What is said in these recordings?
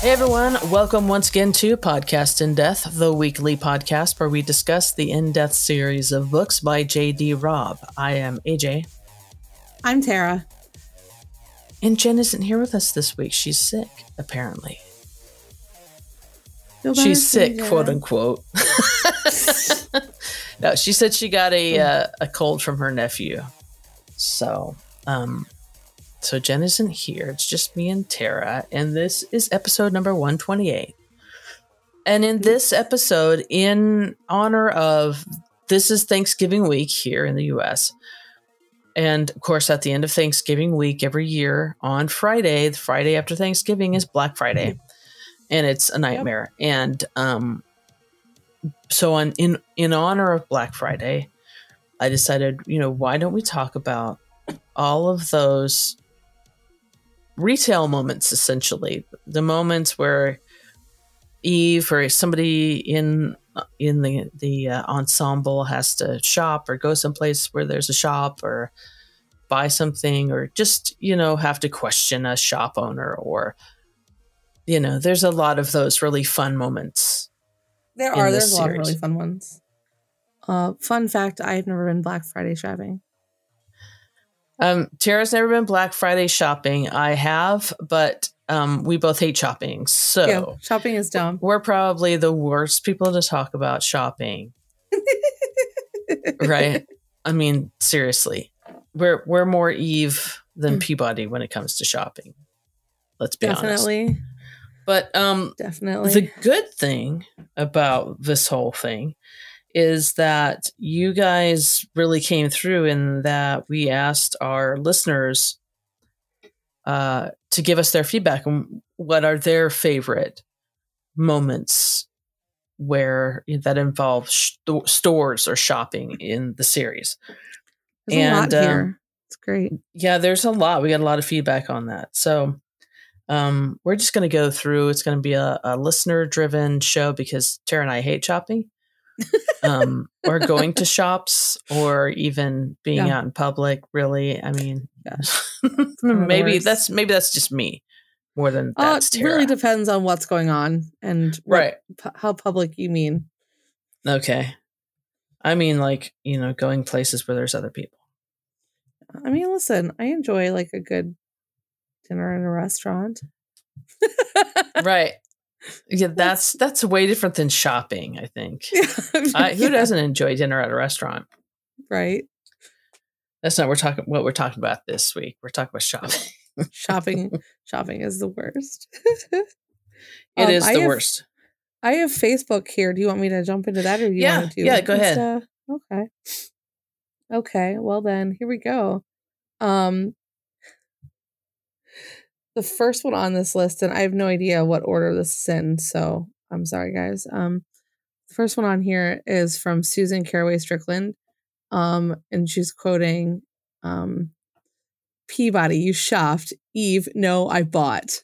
Hey everyone, welcome once again to Podcast in Death, the weekly podcast where we discuss the In Death series of books by J.D. Robb. I am AJ. I'm Tara. And Jen isn't here with us this week. She's sick, apparently. She's sick, quote unquote. no, she said she got a uh, a cold from her nephew. So, um, so Jen isn't here. It's just me and Tara, and this is episode number 128. And in this episode, in honor of this is Thanksgiving week here in the US. And of course, at the end of Thanksgiving week every year on Friday, the Friday after Thanksgiving is Black Friday. And it's a nightmare. Yep. And um so on in in honor of Black Friday, I decided, you know, why don't we talk about all of those retail moments essentially. The moments where eve or somebody in in the the uh, ensemble has to shop or go someplace where there's a shop or buy something or just you know have to question a shop owner or you know there's a lot of those really fun moments there are there's a lot of really fun ones. Uh fun fact i've never been black friday shopping um, Tara's never been Black Friday shopping. I have, but um, we both hate shopping. So yeah, shopping is dumb. We're probably the worst people to talk about shopping. right? I mean, seriously. We're we're more Eve than mm. Peabody when it comes to shopping. Let's be Definitely. honest. But um Definitely. The good thing about this whole thing is that you guys really came through in that we asked our listeners uh, to give us their feedback on what are their favorite moments where that involves st- stores or shopping in the series. There's and um, it's great. Yeah, there's a lot. We got a lot of feedback on that. So um, we're just going to go through. It's going to be a, a listener driven show because Tara and I hate shopping um, or going to shops or even being yeah. out in public. Really, I mean, maybe that's maybe that's just me more than uh, that's. It really depends on what's going on and what, right how public you mean. Okay, I mean like you know going places where there's other people. I mean, listen, I enjoy like a good dinner in a restaurant. right yeah, that's that's way different than shopping. I think. I, who doesn't enjoy dinner at a restaurant? Right. That's not we're talking what we're talking about this week. We're talking about shopping. shopping, shopping is the worst. it um, is the I worst. I have Facebook here. Do you want me to jump into that, or do you yeah, want to do? Yeah, go ahead. okay. Okay. Well, then here we go. Um, the first one on this list, and I have no idea what order this is in, so I'm sorry, guys. Um, the first one on here is from Susan Caraway Strickland, um, and she's quoting um, Peabody, "You shopped, Eve. No, I bought."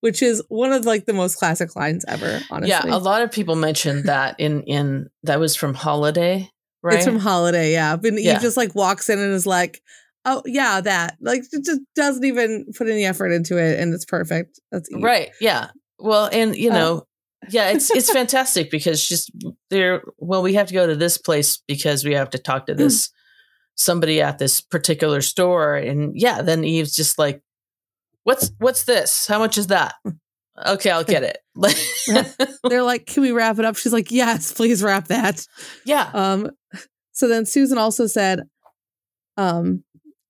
Which is one of like the most classic lines ever. Honestly, yeah. A lot of people mentioned that in in that was from Holiday, right? It's from Holiday, yeah. But yeah. Eve just like walks in and is like, oh yeah that. Like it just doesn't even put any effort into it and it's perfect. That's Eve. right yeah. Well and you know yeah it's it's fantastic because she's there well we have to go to this place because we have to talk to mm. this somebody at this particular store and yeah then eve's just like what's what's this? How much is that? Okay i'll get it. They're like can we wrap it up? She's like yes please wrap that. Yeah. Um so then susan also said um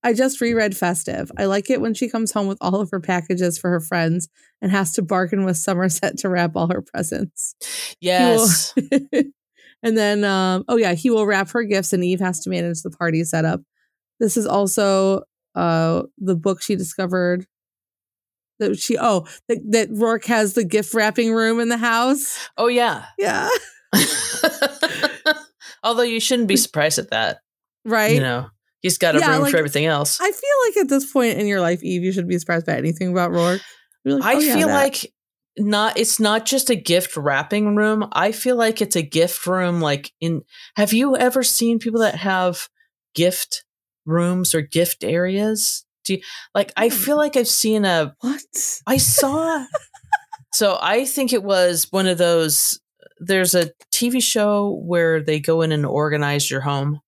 I just reread Festive. I like it when she comes home with all of her packages for her friends and has to bargain with Somerset to wrap all her presents. Yes. and then, um, oh yeah, he will wrap her gifts and Eve has to manage the party setup. This is also uh, the book she discovered that she, oh, that, that Roarke has the gift wrapping room in the house. Oh, yeah. Yeah. Although you shouldn't be surprised at that. Right. You know, He's got a yeah, room like, for everything else. I feel like at this point in your life, Eve, you should be surprised by anything about Roarke. Like, I oh, yeah, feel that. like not it's not just a gift wrapping room. I feel like it's a gift room like in have you ever seen people that have gift rooms or gift areas? Do you, like I feel like I've seen a what? I saw So I think it was one of those. There's a TV show where they go in and organize your home.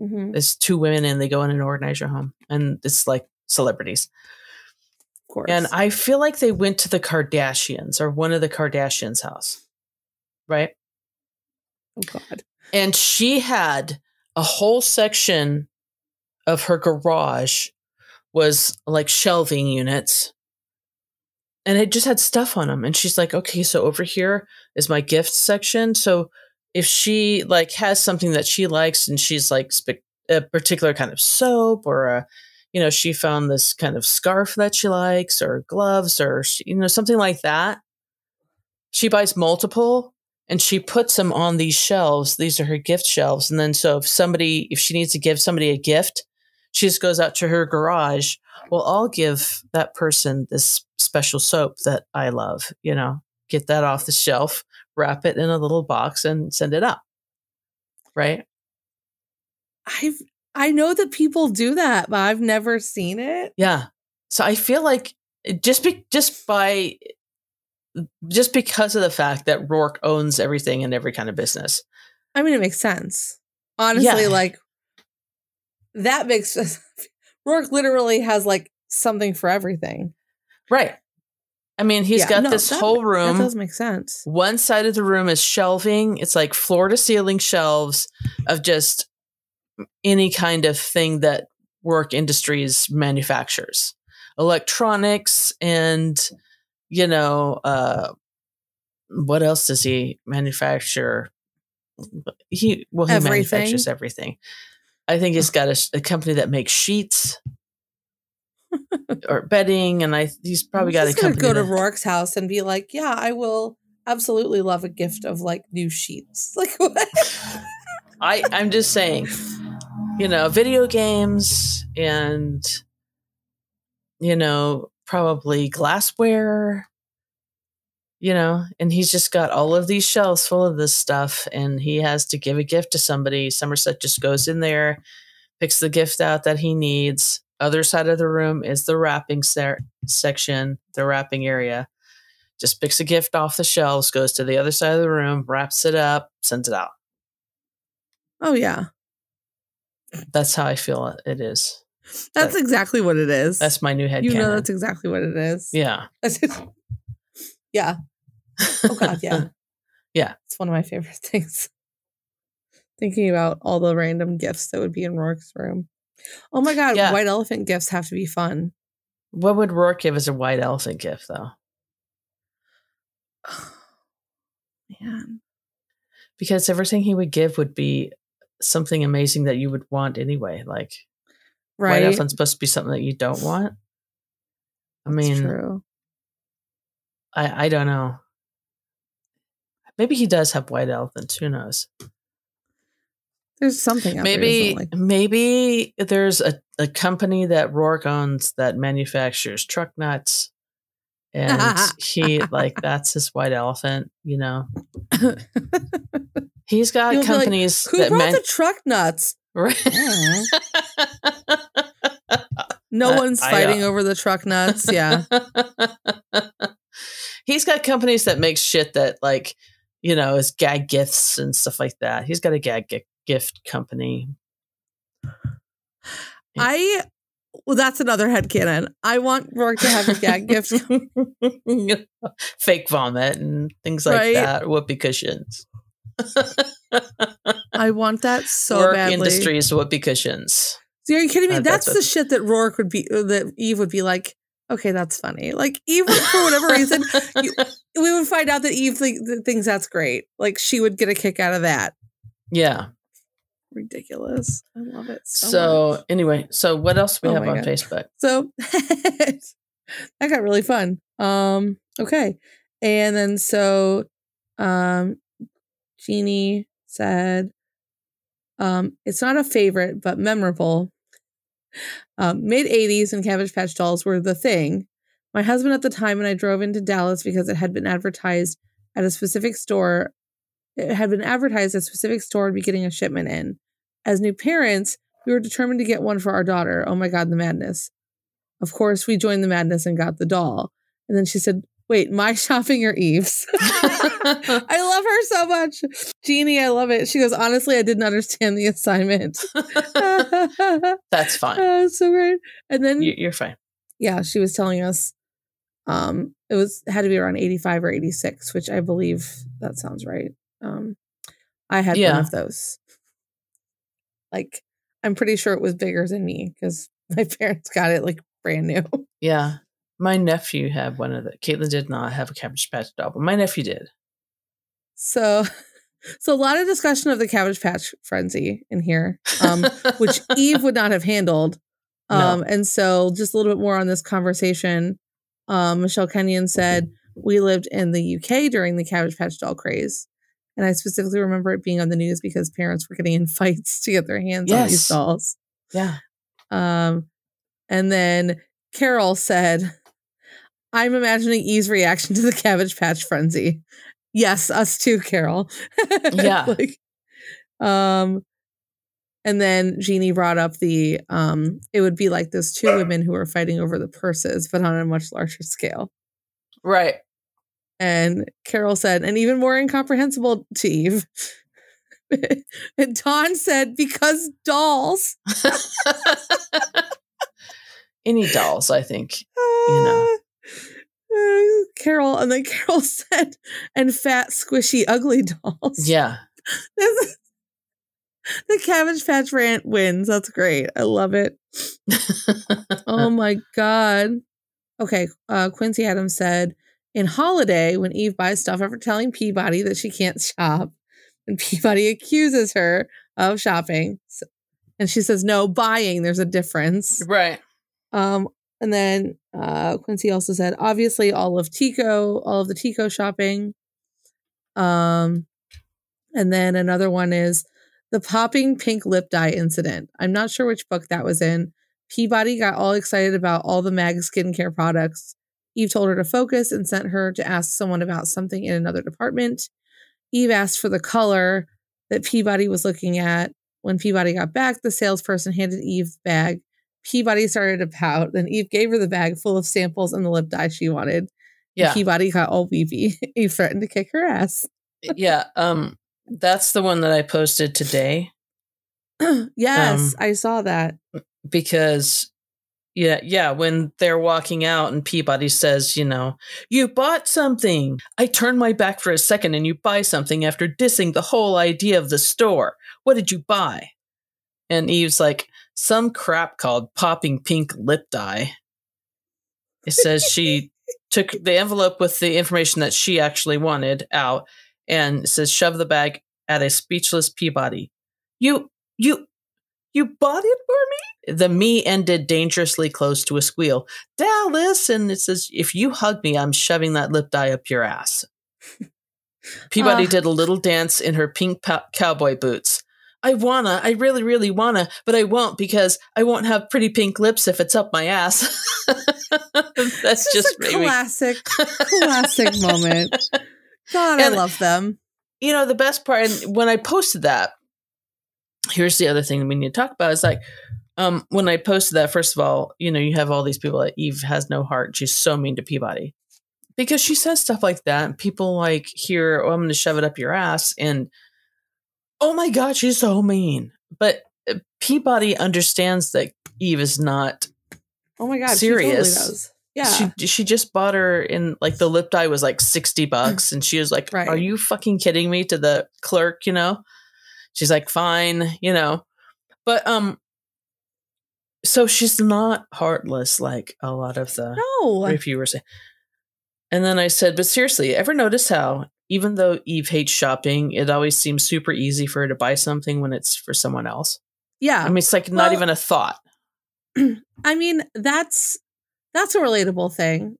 Mhm. There's two women and they go in and organize your home, and it's like celebrities. Of course. And I feel like they went to the Kardashians or one of the Kardashians' house, right? oh God. And she had a whole section of her garage was like shelving units. And it just had stuff on them. And she's like, okay, so over here is my gift section. So if she like has something that she likes and she's like spe- a particular kind of soap or a, you know, she found this kind of scarf that she likes or gloves or, you know, something like that. She buys multiple and she puts them on these shelves. These are her gift shelves. And then so if somebody, if she needs to give somebody a gift, she just goes out to her garage. Well, I'll give that person this special soap that I love, you know, get that off the shelf, wrap it in a little box and send it up. Right? I've I know that people do that, but I've never seen it. Yeah. So I feel like eh, just be, just by eh, just because of the fact that Roarke owns everything and every kind of business. I mean, it makes sense. Honestly, Yeah. like that makes sense. Roarke literally has like something for everything. Right. I mean, he's Yeah, got no, this that- whole room. That does make sense. One side of the room is shelving. It's like floor to ceiling shelves of just any kind of thing that Roarke industries manufactures. Electronics and you know, uh what else does he manufacture? He well he Everything. manufactures everything. I think he's got a company that makes sheets or bedding, and I he's probably got I'm a just gonna company. go to Roarke's house and be like, "Yeah, I will absolutely love a gift of like new sheets." Like what? I I'm just saying, you know, video games and you know, probably glassware, you know, and he's just got all of these shelves full of this stuff and he has to give a gift to somebody. Somerset just goes in there, picks the gift out that he needs. Other side of the room is the wrapping se- section, the wrapping area. Just picks a gift off the shelves, goes to the other side of the room, wraps it up, sends it out. oh yeah, That's how I feel it is. that's That- exactly what it is. That's my new head you know that's exactly what it is. yeah. yeah. Oh god, yeah. Yeah. It's one of my favorite things. Thinking about all the random gifts that would be in Roarke's room. Oh my god, Yeah. white elephant gifts have to be fun. what would Roarke give as a white elephant gift, though? Man. Because everything he would give would be something amazing that you would want anyway. Like right? white elephant's supposed to be something that you don't want. I mean, true. I I don't know. Maybe he does have white elephants. Who knows? There's something there maybe doesn't like. maybe there's a, a company that Roarke owns that manufactures truck nuts. And he like that's his white elephant, you know. He's got You'll be like, companies Who that brought man- the truck nuts? right. No I- one's uh, fighting over the truck nuts. Yeah. He's got companies that make shit that like, you know, is gag gifts and stuff like that. He's got a gag gi- gift company. I well, that's another head headcanon. I want Roarke to have a gag gift. Fake vomit and things like Right. that. Whoopee cushions. I want that so Roarke badly. industries whoopee cushions. Are you kidding me? Uh, that's that's the shit that Roarke would be, uh, that Eve would be like, okay, that's funny. Like, Eve, for whatever reason, you, we would find out that Eve that thinks that's great. Like, she would get a kick out of that. yeah. Ridiculous. I love it so, So, much. anyway, so what else we Oh have on God. Facebook? So that got really fun. Um, okay. And then so um Jeannie said um it's not a favorite but memorable. Um, mid 80s and Cabbage Patch Dolls were the thing. My husband at the time and I drove into Dallas because it had been advertised at a specific store. It had been advertised at a specific store would be getting a shipment in. As new parents, we were determined to get one for our daughter. Oh my God, the madness. Of course, we joined the madness and got the doll. And then she said, Wait, my shopping or Eve's? I love her so much. Jeannie, I love it. She goes, honestly, I didn't understand the assignment. That's fine. Uh, so great. And then You- You're fine. yeah, she was telling us um it was had to be around 85 or 86, which I believe that sounds right. Um I had one of those. Like I'm pretty sure it was bigger than me because my parents got it like brand new. Yeah. My nephew had one of the. Caitlin did not have a Cabbage Patch doll, but my nephew did. So so a lot of discussion of the cabbage patch frenzy in here. Um which Eve would not have handled. No. Um, and so just a little bit more on this conversation. Um, Michelle Kenyon said, We lived in the UK during the Cabbage Patch doll craze. And I specifically remember it being on the news because parents were getting in fights to get their hands on these dolls. Yeah. Um, and then Carol said, I'm imagining Eve's reaction to the Cabbage Patch frenzy. Yes, us too, Carol. Yeah. like, um, and then Jeannie brought up the um, it would be like those two women who were fighting over the purses, but on a much larger scale. Right. And Carol said, and even more incomprehensible to Eve. and Dawn said, because dolls. Any dolls, I think. you know. Uh, Carol, and then Carol said, and fat, squishy, ugly dolls. Yeah. Is- the Cabbage Patch rant wins. That's great. I love it. Oh my god. Okay, uh, Quincy Adams said in Holiday when Eve buys stuff after telling Peabody that she can't shop, and Peabody accuses her of shopping, and she says no buying. There's a difference. right. Um, and then uh, Quincy also said, obviously, all of Tiko, all of the Tiko shopping. Um, and then another one is the popping pink lip dye incident. I'm not sure which book that was in. Peabody got all excited about all the MAG skincare products. Eve told her to focus and sent her to ask someone about something in another department. Eve asked for the color that Peabody was looking at. When Peabody got back, the salesperson handed Eve the bag. Peabody started to pout. Then Eve gave her the bag full of samples and the lip dye she wanted. Yeah. Peabody got all weepy. Eve threatened to kick her ass. yeah. Um, that's the one that I posted today yes, Um, I saw that. because yeah, yeah, when they're walking out and Peabody says, you know, you bought something. I turn my back for a second and you buy something after dissing the whole idea of the store. What did you buy? And Eve's like, some crap called popping pink lip dye. It says she took the envelope with the information that she actually wanted out and says shove the bag at a speechless Peabody. You you you bought it for me? The me ended dangerously close to a squeal. Dallas and it says if you hug me, I'm shoving that lip dye up your ass. Peabody Ah. did a little dance in her pink pow- cowboy boots. I wanna, I really, really wanna, but I won't because I won't have pretty pink lips if it's up my ass. That's It's just a classic, classic moment. God, And- I love them. you know the best part and when i posted that here's the other thing that we need to talk about is like um when i posted that first of all you know you have all these people that eve has no heart she's so mean to peabody because she says stuff like that and people like hear oh i'm gonna shove it up your ass and oh my god she's so mean but uh, peabody understands that eve is not Oh my god, serious. She totally. Yeah, she she just bought her in like the lip dye was like 60 bucks and she was like Right. are you fucking kidding me to the clerk you know she's like fine you know? But um so she's not heartless like a lot of the no, reviewers say. And then i said but seriously ever notice how even though eve hates shopping it always seems super easy for her to buy something when it's for someone else? Yeah. i mean it's like not even a thought. I mean, that's that's a relatable thing.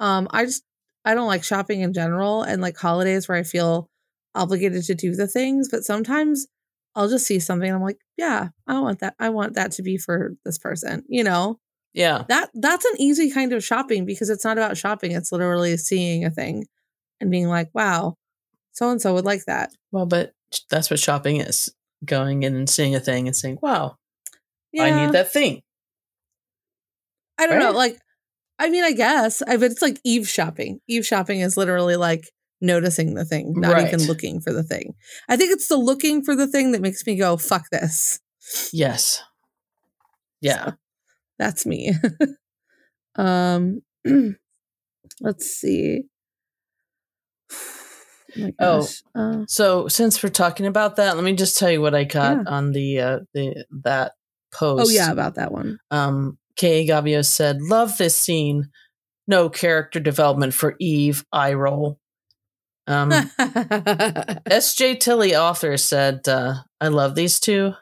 Um, I just I don't like shopping in general and like holidays where I feel obligated to do the things, but sometimes I'll just see something and I'm like, yeah, I want that. I want that to be for this person. You know, yeah that that's an easy kind of shopping because it's not about shopping. It's literally seeing a thing and being like, wow, so and so would like that. well but that's what shopping is going in and seeing a thing and saying wow Yeah, I need that thing. I don't know. Like, I mean, I guess. I but it's like Eve shopping. Eve shopping is literally like noticing the thing, not Right. even looking for the thing. I think it's the looking for the thing that makes me go, fuck this. Yes. Yeah. So, that's me. um let's see. Oh, Oh. Uh, So since we're talking about that, let me just tell you what I got Yeah. on the uh the that post. oh yeah, about that one. Um Kay Gabio said, Love this scene. No character development for Eve. Eye roll. Um SJ Tilly author said, uh, I love these two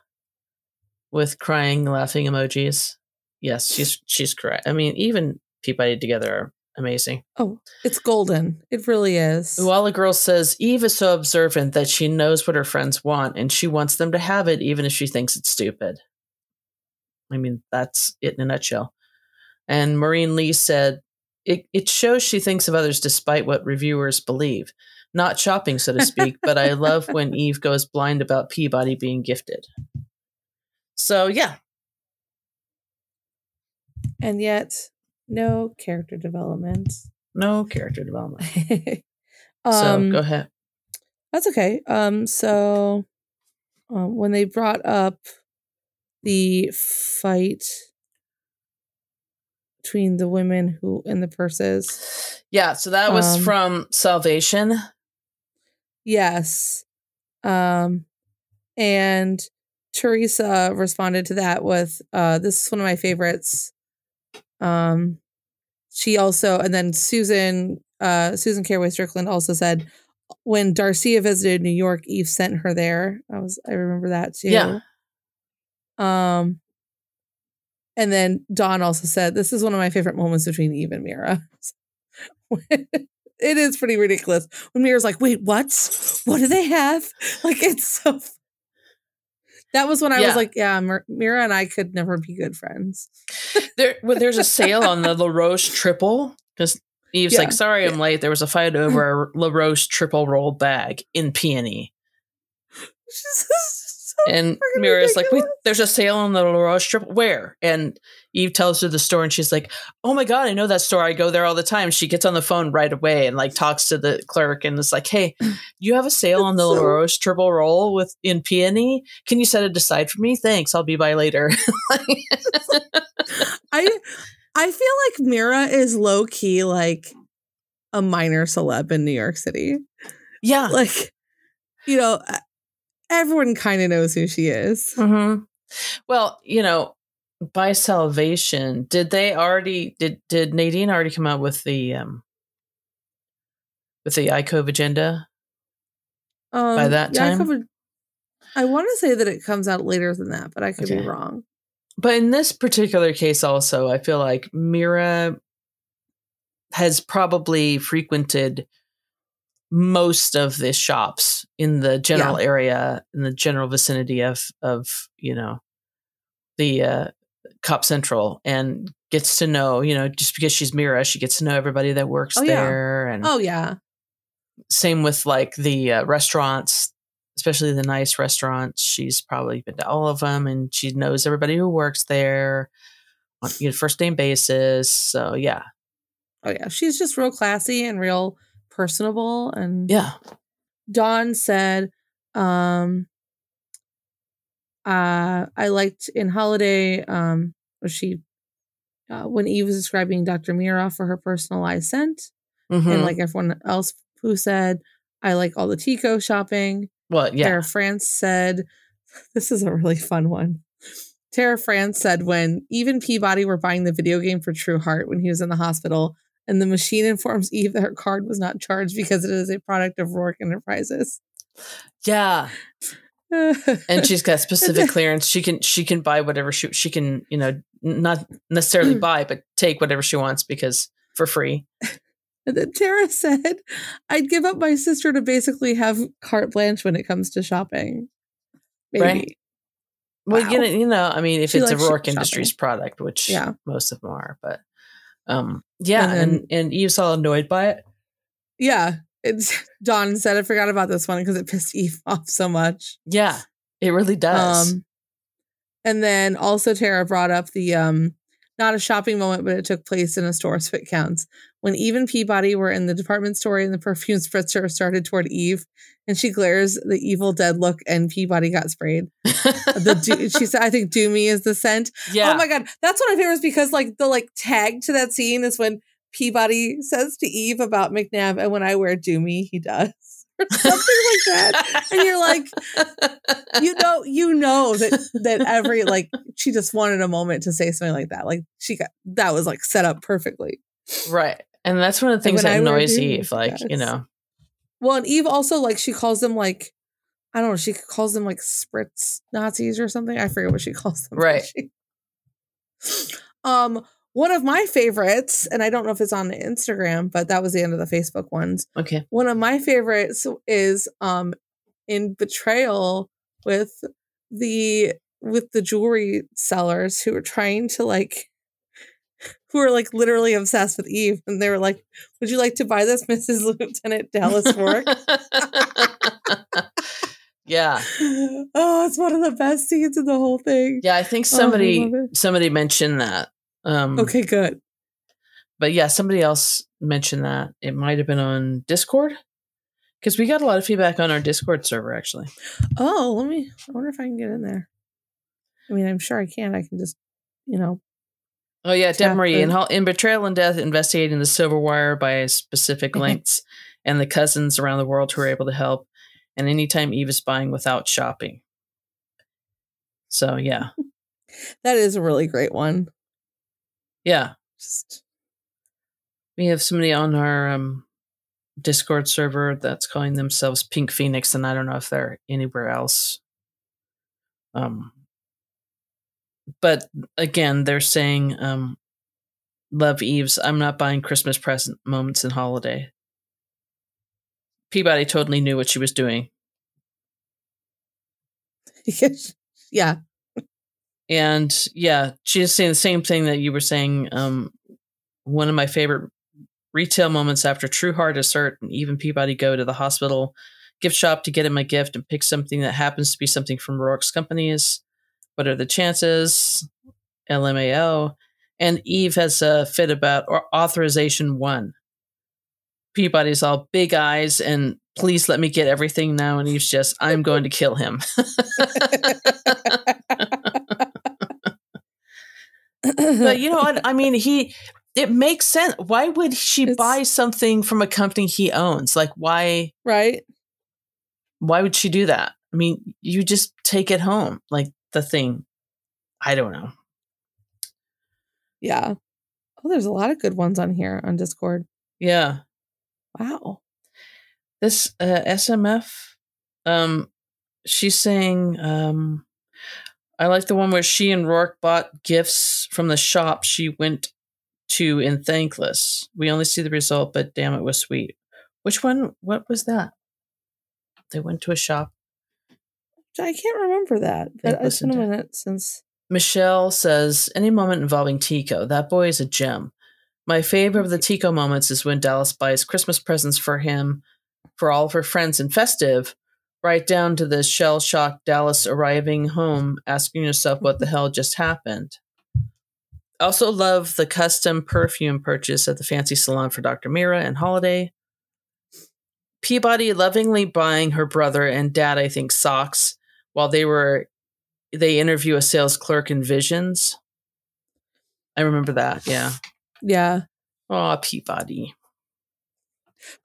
with crying, laughing emojis. Yes, she's she's correct. I mean, even Peabody together are amazing. oh, it's golden. It really is. Uala Girl says Eve is so observant that she knows what her friends want and she wants them to have it even if she thinks it's stupid. I mean, that's it in a nutshell. And Maureen Lee said, it, it shows she thinks of others despite what reviewers believe. Not shopping, so to speak, but I love when Eve goes blind about Peabody being gifted. So, yeah. and yet no character development. No character development. um, so, go ahead. That's okay. Um, so um, when they brought up the fight between the women who in the purses, Yeah, so that was Um, from Salvation. Yes, um, and Teresa responded to that with, uh, "This is one of my favorites." Um, she also, and then Susan, uh, Susan Caraway Strickland also said, when Darcia visited New York, Eve sent her there. I was, I remember that too. Yeah. Um, and then Don also said, "This is one of my favorite moments between Eve and Mira." it is pretty ridiculous when Mira's like, "Wait, what? What do they have?" Like it's so. f- That was when I Yeah. was like, "Yeah, Mir- Mira and I could never be good friends." There, well, there's a sale on the La Roche triple because Eve's Yeah. like, "Sorry, I'm late." There was a fight over a La Roche triple roll bag in peony, just so and freaking Mira's like, "Wait, there's a sale on the La Roche triple. Where?" And Eve tells her the store, and she's like, "Oh my god, I know that store. I go there all the time." She gets on the phone right away and like talks to the clerk, and is like, "Hey, you have a sale on the La Roche triple roll with in peony? Can you set it aside for me? Thanks, I'll be by later." I I feel like Mira is low key like a minor celeb in New York City. yeah, Like, you know, everyone kind of knows who she is. hmm Well, you know, by salvation, did they already did did Nadine already come out with the um with the iCove agenda? Um, By that yeah, I time? I want to say that it comes out later than that, but I could Okay. be wrong. But in this particular case also, I feel like Mira has probably frequented most of the shops in the general area in the general vicinity of of, you know, the uh Cop Central and gets to know, you know, just because she's Mira, she gets to know everybody that works Oh, yeah. there and Oh yeah, same with like the uh, restaurants especially the nice restaurants. She's probably been to all of them and she knows everybody who works there on you know, first name basis. So yeah. Oh yeah. She's just real classy and real personable. And yeah Dawn said, um, uh, I liked in Holiday, um, she, uh, when Eve was describing Dr. Mira for her personalized scent, and Mhm. like everyone else who said, I like all the Tiko shopping. well yeah Tara France said, this is a really fun one. Tara France said when even Peabody were buying the video game for Trueheart when he was in the hospital, and the machine informs Eve that her card was not charged because it is a product of Roarke Enterprises. yeah and she's got specific clearance she can she can buy whatever she she can you know not necessarily mm. buy but take whatever she wants because for free And then Tara said, I'd give up my sister to basically have carte blanche when it comes to shopping. Maybe. Right. well Wow. you know you know i mean if She it's a roarke shopping. industries product which Yeah. most of them are but um yeah And and then- and, eve's all annoyed by it Yeah. It's Dawn said I forgot about this one because it pissed Eve off so much. Yeah, it really does. Um, and then also Tara brought up the um not a shopping moment, but it took place in a store, so it counts. When Eve and Peabody were in the department store and the perfume spritzer started toward Eve, and she glares the evil dead look, and Peabody got sprayed. the do- she said, "I think Doomy is the scent." Oh yeah. Oh my god, that's one of my favorites because like the like tag to that scene is when Peabody says to Eve about McNab, and when I wear Doomy, he does. Something like that. And you're like, you know, you know that that every like she just wanted a moment to say something like that. Like she got that was like set up perfectly. right. And that's one of the things that annoys Eve. Like, you know, Well, and Eve also like she calls them like I don't know, she calls them like spritz Nazis or something. I forget what she calls them. Right. she- um, one of my favorites, and I don't know if it's on Instagram, but that was the end of the Facebook ones. okay. One of my favorites is um in Betrayal with the with the jewelry sellers who were trying to like who were like literally obsessed with Eve and they were like, Would you like to buy this, Mrs. Lieutenant Dallas Roarke? yeah. oh, it's one of the best scenes in the whole thing. Yeah. I think Oh, I somebody somebody mentioned that. Um Okay, good. but yeah, somebody else mentioned that. It might have been on Discord. Because we got a lot of feedback on our Discord server actually. Oh, let me I wonder if I can get in there. I mean, I'm sure I can. I can just, you know, Oh yeah, Deb Marie in, in. In Betrayal and Death, investigating the Silver Wire by specific lengths, and the cousins around the world who are able to help, and anytime Eve is buying without shopping. So yeah, that is a really great one. Yeah, Just we have somebody on our um, Discord server that's calling themselves Pink Phoenix, and I don't know if they're anywhere else. Um, but again, they're saying, um, "Love Eve's." I'm not buying Christmas present moments and holiday. Peabody totally knew what she was doing, yeah. And yeah, she's saying the same thing that you were saying. Um, one of my favorite retail moments after Trueheart is hurt, and even Peabody go to the hospital gift shop to get him a gift and pick something that happens to be something from Roarke's companies. What are the chances? LMAO. And Eve has a fit about or authorization one. Peabody's all big eyes and please let me get everything now. And Eve's just, I'm going to kill him. but you know what? I mean, he, it makes sense. Why would she It's- buy something from a company he owns? Like, why? right? why would she do that? I mean, you just take it home, like the thing. I don't know. Yeah. Oh, there's a lot of good ones on here on Discord. Yeah, Wow. this uh, SMF, um, she's saying, um, I like the one where she and Roarke bought gifts from the shop she went to in Thankless. We only see the result, but damn, it was sweet. Which one? What was that? They went to a shop. I can't remember that. But it's been a minute since. Michelle says, any moment involving Tiko, that boy is a gem. My favorite of the Tiko moments is when Dallas buys Christmas presents for him, for all of her friends in festive, right down to the shell shocked Dallas arriving home, asking yourself what the hell just happened. Also love the custom perfume purchase at the fancy salon for Dr. Mira and Holiday. Peabody lovingly buying her brother and dad, I think, socks while they were they interview a sales clerk in Visions. I remember that. Yeah. Yeah. Oh, Peabody.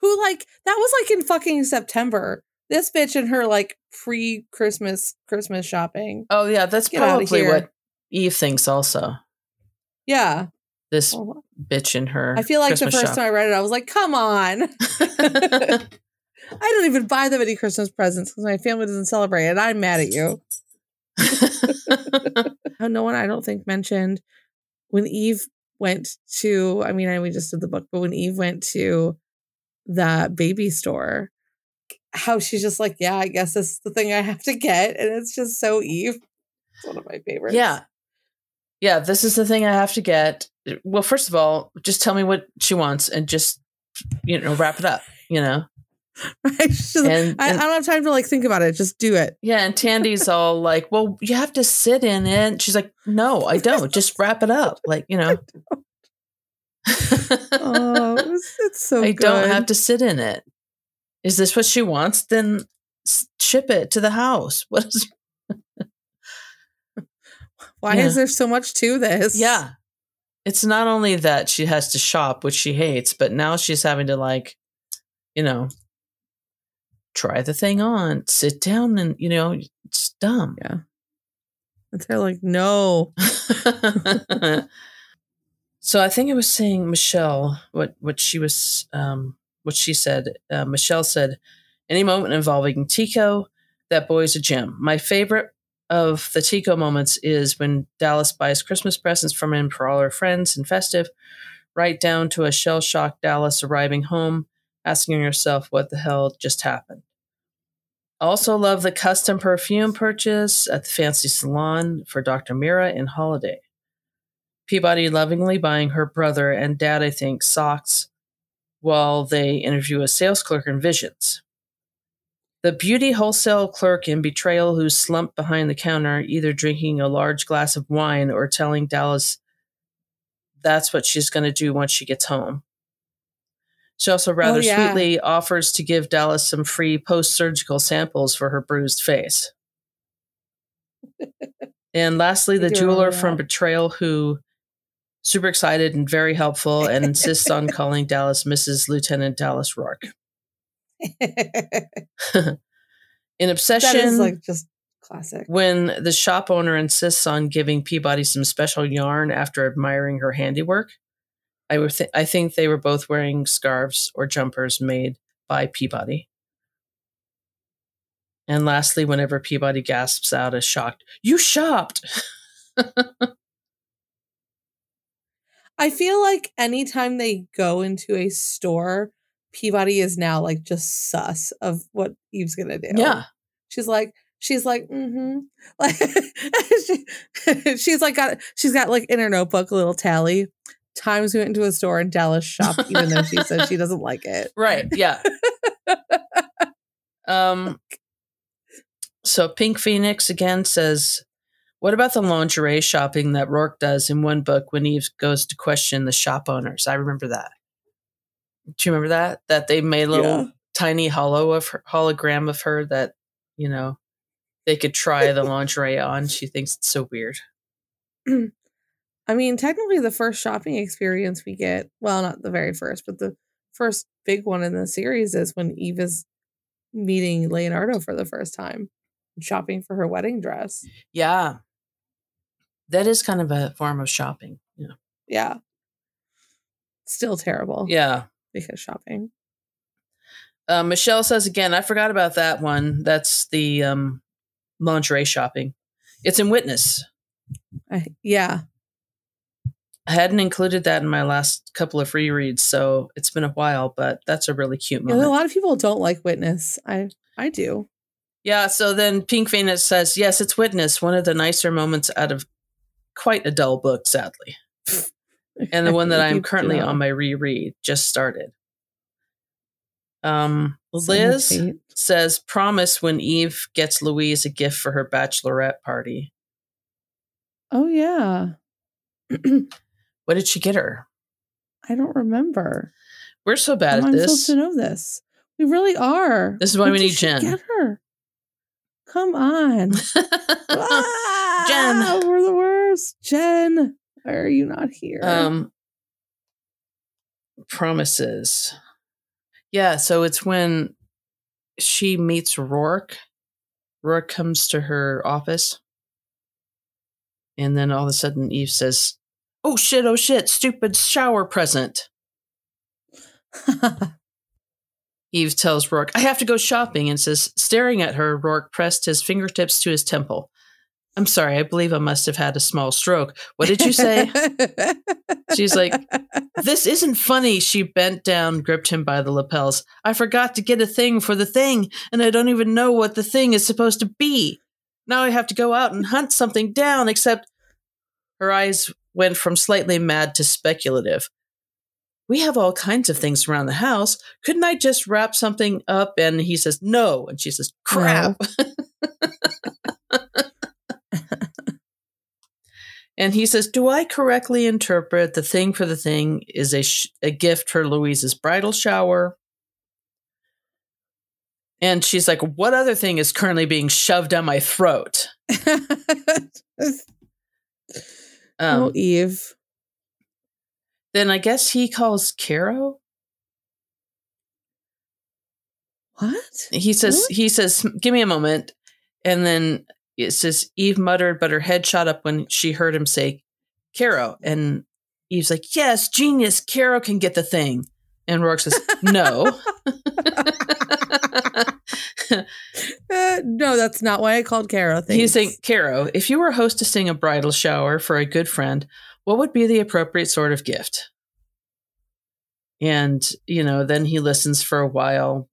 Who like that was like in fucking September. This bitch and her like pre Christmas Christmas shopping. Oh, yeah. That's Get probably what Eve thinks. Also, Yeah. this Well, bitch in her. I feel like Christmas the first shop. time I read it, I was like, come on. I don't even buy them any Christmas presents because my family doesn't celebrate it. I'm mad at you. Oh, no one I don't think mentioned when Eve went to I mean, I we just did the book, but when Eve went to the baby store, how she's just like, Yeah, I guess this is the thing I have to get. And it's just so Eve. It's one of my favorites. yeah. Yeah. This is the thing I have to get. Well, first of all, just tell me what she wants and just, you know, wrap it up, you know? Right? Just- And- I, I don't have time to like think about it. Just do it. Yeah, and Tandy's all like, "Well, you have to sit in it." She's like, "No, I don't. Just wrap it up." Like, you know. Oh, it's, it's so I good. don't have to sit in it. Is this what she wants? Then ship it to the house. What is Why Yeah. is there so much to this? Yeah. It's not only that she has to shop, which she hates, but now she's having to like, you know, try the thing on, sit down and, you know, it's dumb. Yeah. And they're like, no. so I think it was saying Michelle what what she was um what she said. Uh, Michelle said, "Any moment involving Tiko, that boy's a gem. My favorite of the Tiko moments is when Dallas buys Christmas presents from him for all her friends and festive, right down to a shell shocked Dallas arriving home, asking herself what the hell just happened." Also, love the custom perfume purchase at the fancy salon for Dr. Mira and Holiday. Peabody lovingly buying her brother and dad, I think, socks while they interview a sales clerk in Visions. The beauty wholesale clerk in Betrayal who slumped behind the counter, either drinking a large glass of wine or telling Dallas that's what she's going to do once she gets home. She also rather Oh, yeah. sweetly offers to give Dallas some free post surgical samples for her bruised face. and lastly, the jeweler from. Betrayal who super excited and very helpful and insists on calling Dallas Mrs. Lieutenant Dallas Roarke. In Obsession, that is like just classic. when the shop owner insists on giving Peabody some special yarn after admiring her handiwork, I would th- I think they were both wearing scarves or jumpers made by Peabody. And lastly, whenever Peabody gasps out a shocked, "You shopped!" I feel like anytime they go into a store, Peabody is now like just sus of what Eve's gonna do. Yeah, She's like, she's like, mm-hmm. Like she, she's like got she's got like in her notebook a little tally. Times we went into a store and Dallas shopped, even though she says she doesn't like it. right. Yeah. um. So Pink Phoenix again says, "What about the lingerie shopping that Roarke does in one book when Eve goes to question the shop owners?" I remember that. Do you remember that? That they made a little Yeah. tiny hollow of her, hologram of her that you know they could try the lingerie on. She thinks it's so weird. I mean, technically, the first shopping experience we get, well, not the very first, but the first big one in the series is when Eve is meeting Leonardo for the first time, shopping for her wedding dress. Yeah, that is kind of a form of shopping. Yeah. Yeah. Still terrible. Yeah. Because shopping. Uh, Michelle says again, I forgot about that one. That's the um, lingerie shopping. It's in Witness. I, yeah. I hadn't included that in my last couple of rereads, so it's been a while, but that's a really cute You know, a lot of people don't like Witness. I I do. Yeah, so then Pink Venus says, Yes, it's Witness, one of the nicer moments out of quite a dull book, sadly. And the one that I'm currently on my reread just started. Um, Liz says, Promise when Eve gets Louise a gift for her bachelorette party. Oh yeah. What did she get her? I don't remember. We're so bad am at this. supposed to know this? We really are. This is why What we need Jen. Get her. Come on. Ah, we're the worst. Jen, why are you not here? um, promises. Yeah, so it's when she meets Roarke. Roarke comes to her office. And then all of a sudden Eve says, Oh shit, oh shit, stupid shower present. Eve tells Roarke, I have to go shopping, and says, staring at her, Roarke pressed his fingertips to his temple. I'm sorry, I believe I must have had a small stroke. What did you say? She's like, This isn't funny. She bent down, gripped him by the lapels. I forgot to get a thing for the thing, and I don't even know what the thing is supposed to be. Now I have to go out and hunt something down, except her eyes went from slightly mad to speculative. We have all kinds of things around the house. Couldn't I just wrap something up? And he says, no. And she says, crap. and he says, do I correctly interpret the thing for the thing is a, sh- a gift for Louise's bridal shower? And she's like, what other thing is currently being shoved down my throat? Um, oh, Eve. Then I guess he calls Caro. What? He says, he says, give me a moment. And then it says, Eve muttered, but her head shot up when she heard him say, Caro. And Eve's like, yes, genius. Caro can get the thing. And Roarke says, no. Uh, no, that's not why I called Caro. He's saying, Caro, if you were hostessing a bridal shower for a good friend, what would be the appropriate sort of gift? And, you know, then he listens for a while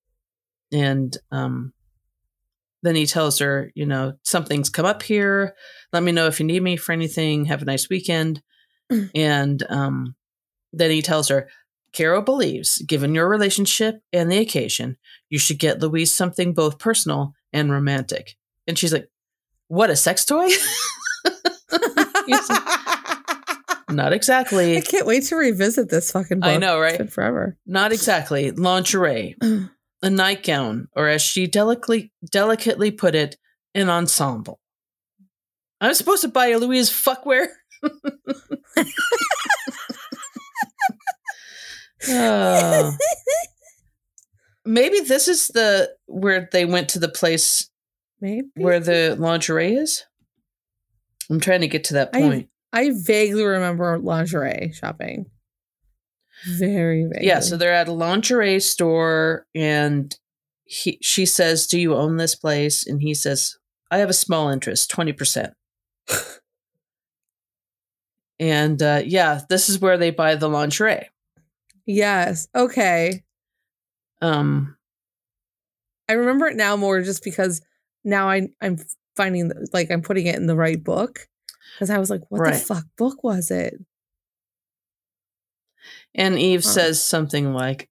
and um, then he tells her, you know, something's come up here. Let me know if you need me for anything. Have a nice weekend. and um, then he tells her, Caro believes, given your relationship and the occasion, you should get Louise something both personal and romantic. And she's like, What, a sex toy? Not exactly. I can't wait to revisit this fucking book. I know, It's right? been forever. Not exactly. Lingerie, a nightgown, or as she delicately delicately put it, an ensemble. I'm supposed to buy a Louise fuckwear. Oh. Ah. maybe this is the where they went to the place Maybe. where the lingerie is. I'm trying to get to that point. I vaguely remember lingerie shopping. Very vaguely. yeah, so they're at a lingerie store, and he she says, "Do you own this place?" And he says, "I have a small interest, twenty percent." and uh, yeah, this is where they buy the lingerie. yes. Okay. Um, I remember it now more just because now I I'm finding like I'm putting it in the right book because I was like, what the fuck book was it? and Eve Huh. says something like,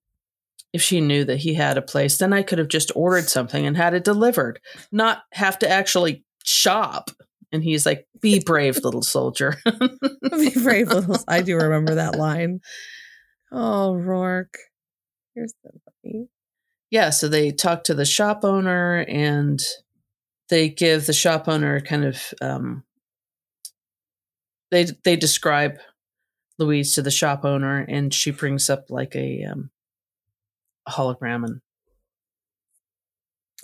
"If she knew that he had a place, then I could have just ordered something and had it delivered, not have to actually shop." And he's like, "Be brave, little soldier." Be brave, little. I do remember that line. Oh, Roarke, you're so funny. yeah, so they talk to the shop owner and they give the shop owner kind of um, they they describe Louise to the shop owner and she brings up like a um, a hologram and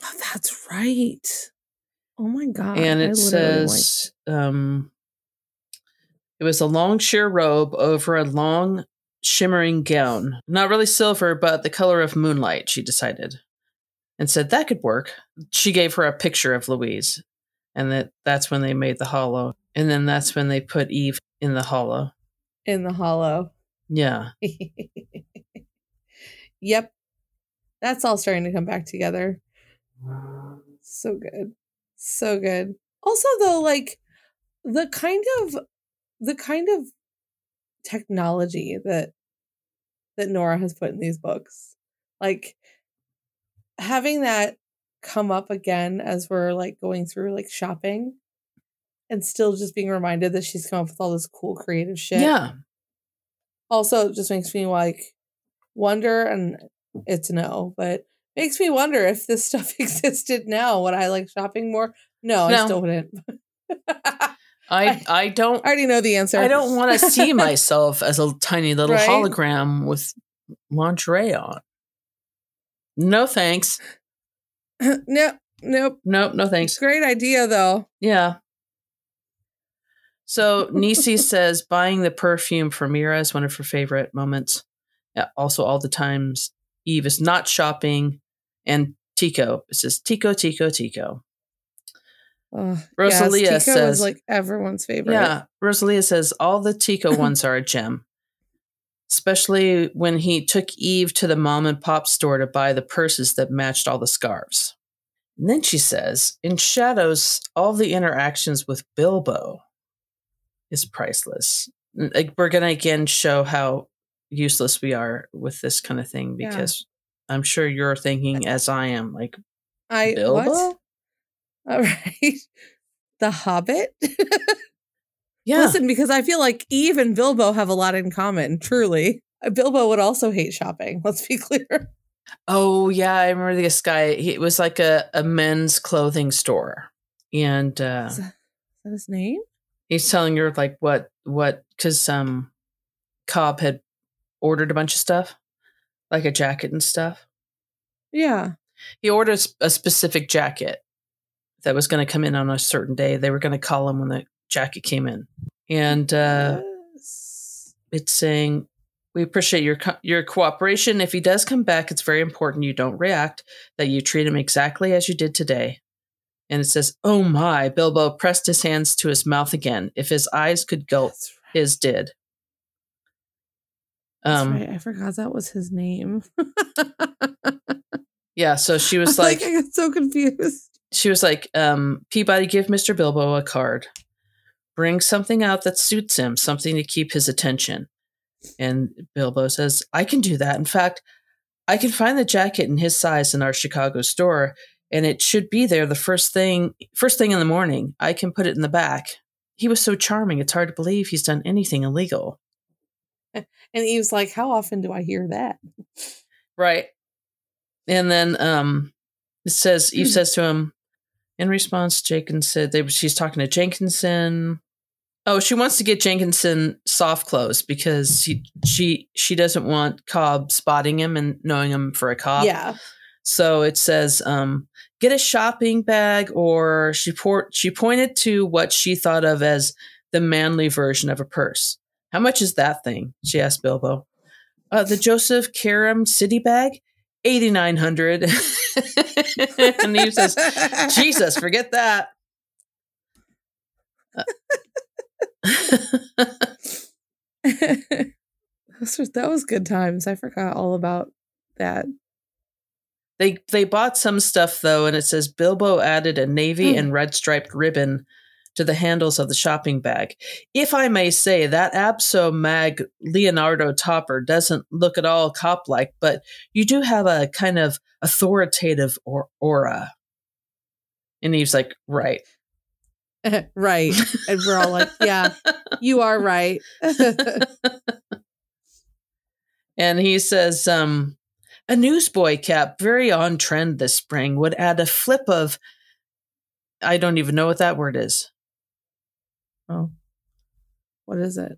Oh, that's right. Oh my god! and it says um, it was a long sheer robe over a long shimmering gown not really silver but the color of moonlight she decided and said that could work she gave her a picture of louise and that that's when they made the hollow and then that's when they put eve in the hollow in the hollow. yeah yep, that's all starting to come back together. So good. So good. Also though like the kind of the kind of technology that that Nora has put in these books. Like having that come up again as we're like going through like shopping and still just being reminded that she's come up with all this cool creative shit. yeah Also it just makes me like wonder and it's no, but makes me wonder if this stuff existed now. Would I like shopping more? No, No. I still wouldn't. i i don't I already know the answer. i don't want to see myself as a tiny little Right? hologram with lingerie on no thanks no, nope. nope no thanks Great idea though. Yeah. So Nisi says buying the perfume for Mira is one of her favorite moments. Also, all the times Eve is not shopping, and Tiko it says Tiko, Tiko, Tiko. Ugh, Rosalia yes, Tiko says- like everyone's favorite. Yeah, Rosalia says all the Tiko ones are a gem, especially when he took Eve to the mom and pop store to buy the purses that matched all the scarves. And then she says, in shadows, all the interactions with Bilbo is priceless. Like we're gonna again show how useless we are with this kind of thing Yeah. because I'm sure you're thinking as I am, like I Bilbo? what? All right. The Hobbit. yeah, Listen, because I feel like Eve and Bilbo have a lot in common. Truly, Uh, Bilbo would also hate shopping. Let's be clear. Oh yeah, I remember this guy. He, it was like a, a men's clothing store, and uh, Is that, is that his name? He's telling her like what what because um, Cobb had ordered a bunch of stuff, like a jacket and stuff. Yeah. He ordered a specific jacket that was going to come in on a certain day. They were going to call him when the jacket came in, and uh, Yes. it's saying we appreciate your co- your cooperation. If he does come back, it's very important you don't react. That you treat him exactly as you did today. And it says, "Oh my!" Bilbo pressed his hands to his mouth again. If his eyes could go, right. his did. That's Um, right. I forgot that was his name. yeah. So she was I like, I got so confused. she was like, um, Peabody, give Mister Bilbo a card. Bring something out that suits him, something to keep his attention. And Bilbo says, I can do that. In fact, I can find the jacket in his size in our Chicago store, and it should be there the first thing first thing in the morning. I can put it in the back. He was so charming, it's hard to believe he's done anything illegal. And he was like, How often do I hear that? Right. And then um it says Eve says to him in response, Jenkins said they she's talking to Jenkinson. Oh, she wants to get Jenkinson soft clothes because she she she doesn't want Cobb spotting him and knowing him for a cop. yeah. So it says, um, get a shopping bag, or she por- she pointed to what she thought of as the manly version of a purse. How much is that thing? She asked Bilbo. Uh, the Joseph Karam city bag, eighty nine hundred. and he says, "Jesus, forget that." That was good times. I forgot all about that. They they bought some stuff though, and it says Bilbo added a navy Hmm. and red striped ribbon to the handles of the shopping bag. If I may say, that Abso Mag Leonardo topper doesn't look at all cop like, but you do have a kind of authoritative or- aura. And he's like, right. right. And we're all like, Yeah, you are right. And he says, um, a newsboy cap, very on trend this spring, would add a flip of, I don't even know what that word is. oh. What is it?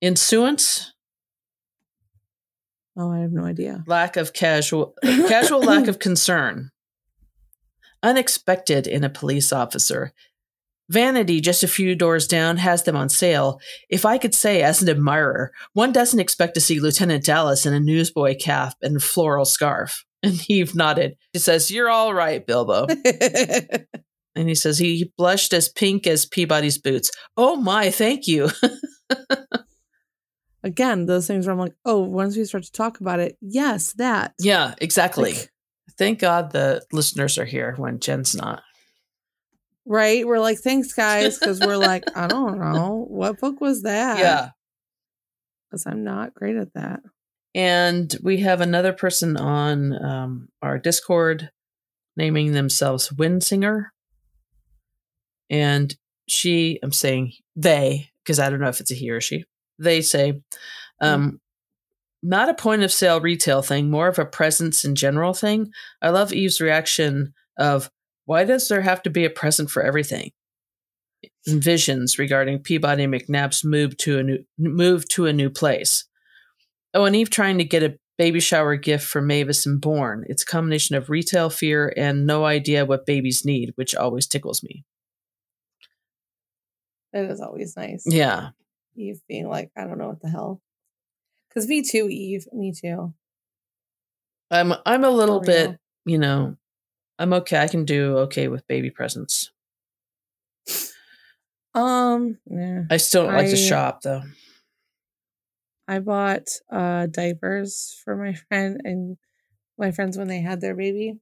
Insuance? Oh, I have no idea. lack of casual casual lack of concern unexpected in a police officer vanity just a few doors down has them on sale. If i could say as an admirer one doesn't expect to see lieutenant dallas in a newsboy cap and floral scarf. And Eve nodded. He says you're all right bilbo. And he says he blushed as pink as peabody's boots. Oh my thank you. Again, those things where I'm like, oh, once we start to talk about it, yes, that. yeah exactly. Like, thank god the listeners are here when jen's not right? We're like, thanks, guys, because we're like, I don't know. What book was that? yeah Because I'm not great at that. And we have another person on um, our Discord naming themselves Windsinger. And she, I'm saying they, because I don't know if it's a he or she, they say, um, not a point of sale retail thing, more of a presence in general thing. I love Eve's reaction of, why does there have to be a present for everything? Visions regarding Peabody McNab's move to a new move to a new place. Oh, and Eve trying to get a baby shower gift for Mavis and Bourne. It's a combination of retail fear and no idea what babies need, which always tickles me. It is always nice. Yeah. Eve being like, I don't know what the hell. Because me too, Eve. Me too. I'm I'm a little bit, you know, I'm okay. I can do okay with baby presents. Um, yeah. I still don't like to shop though. I bought uh diapers for my friend and my friends when they had their baby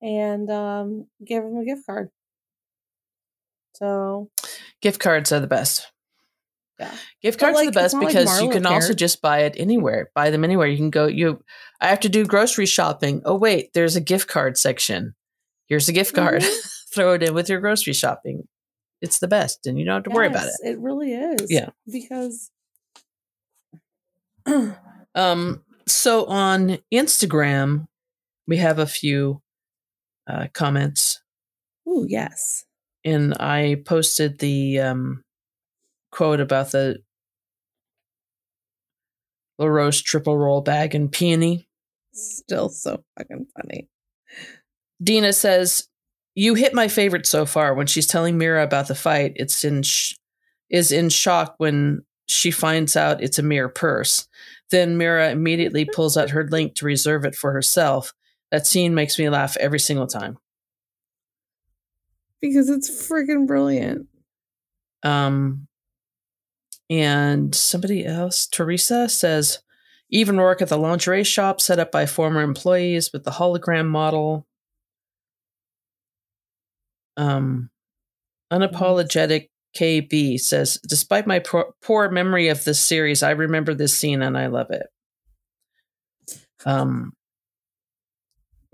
and um gave them a gift card. So Gift cards are the best. Yeah. Gift cards are the best not like because you can also just buy it anywhere. Buy them anywhere. You can go. You. I have to do grocery shopping. Oh wait, there's a gift card section. Here's a gift card. Mhm. Throw it in with your grocery shopping. It's the best, and you don't have to worry about it. It really is. Yeah. Because Um, so on Instagram, we have a few uh, comments, Ooh, yes. and I posted the um, quote about the La Roche triple roll bag and peony. Still so fucking funny. Dina says, "You hit my favorite so far." When she's telling Mira about the fight, it's in sh- is in shock when she finds out it's a mere purse. Then Mira immediately pulls out her link to reserve it for herself. That scene makes me laugh every single time. Because it's freaking brilliant. Um, and somebody else, Teresa says, even work at the lingerie shop set up by former employees with the hologram model. Um, unapologetic KB says, despite my poor, poor memory of this series, I remember this scene and I love it. Um,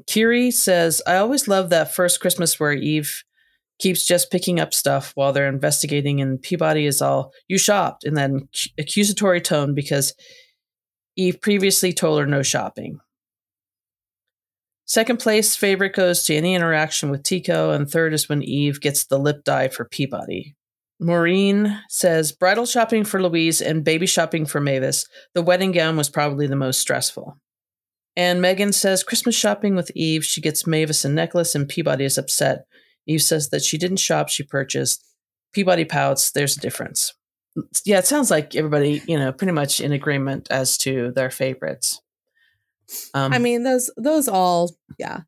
Kiri says, I always love that first Christmas where Eve keeps just picking up stuff while they're investigating, and Peabody is all, You shopped, in that ac- accusatory tone because Eve previously told her no shopping. Second place favorite goes to any interaction with Tiko, and third is when Eve gets the lip dye for Peabody. Maureen says bridal shopping for Louise and baby shopping for Mavis. The wedding gown was probably the most stressful. And Megan says Christmas shopping with Eve. She gets Mavis a necklace, and Peabody is upset. Eve says that she didn't shop, she purchased. Peabody pouts. There's a difference. Yeah, it sounds like everybody, you know, pretty much in agreement as to their favorites. Um, I mean, those those all, yeah.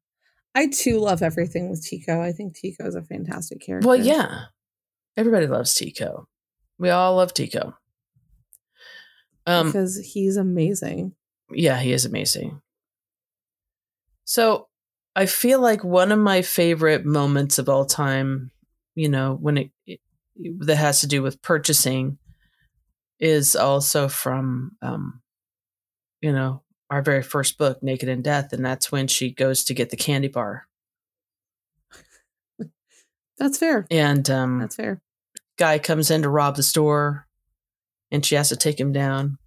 I too love everything with Tiko. I think Tiko is a fantastic character. well, yeah, everybody loves Tiko. We all love Tiko. Um, because he's amazing. yeah, he is amazing. So I feel like one of my favorite moments of all time, you know, when it, it that has to do with purchasing, is also from, um, you know, our very first book, Naked in Death, and that's when she goes to get the candy bar, That's fair. and um, That's fair. guy comes in to rob the store, and she has to take him down.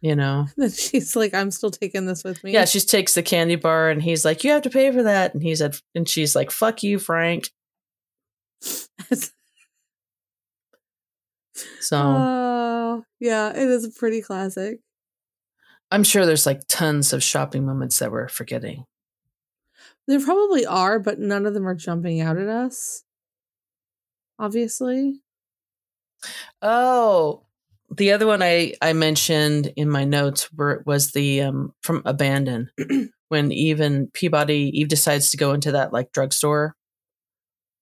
You know, she's like, I'm still taking this with me. Yeah, she takes the candy bar and he's like, "You have to pay for that." And he said, and she's like, "Fuck you, Frank." So Oh, yeah, it is a pretty classic. I'm sure there's like tons of shopping moments that we're forgetting. There probably are, but none of them are jumping out at us. Obviously. Oh, the other one I I mentioned in my notes were was the um from Abandon when even Peabody Eve decides to go into that like drugstore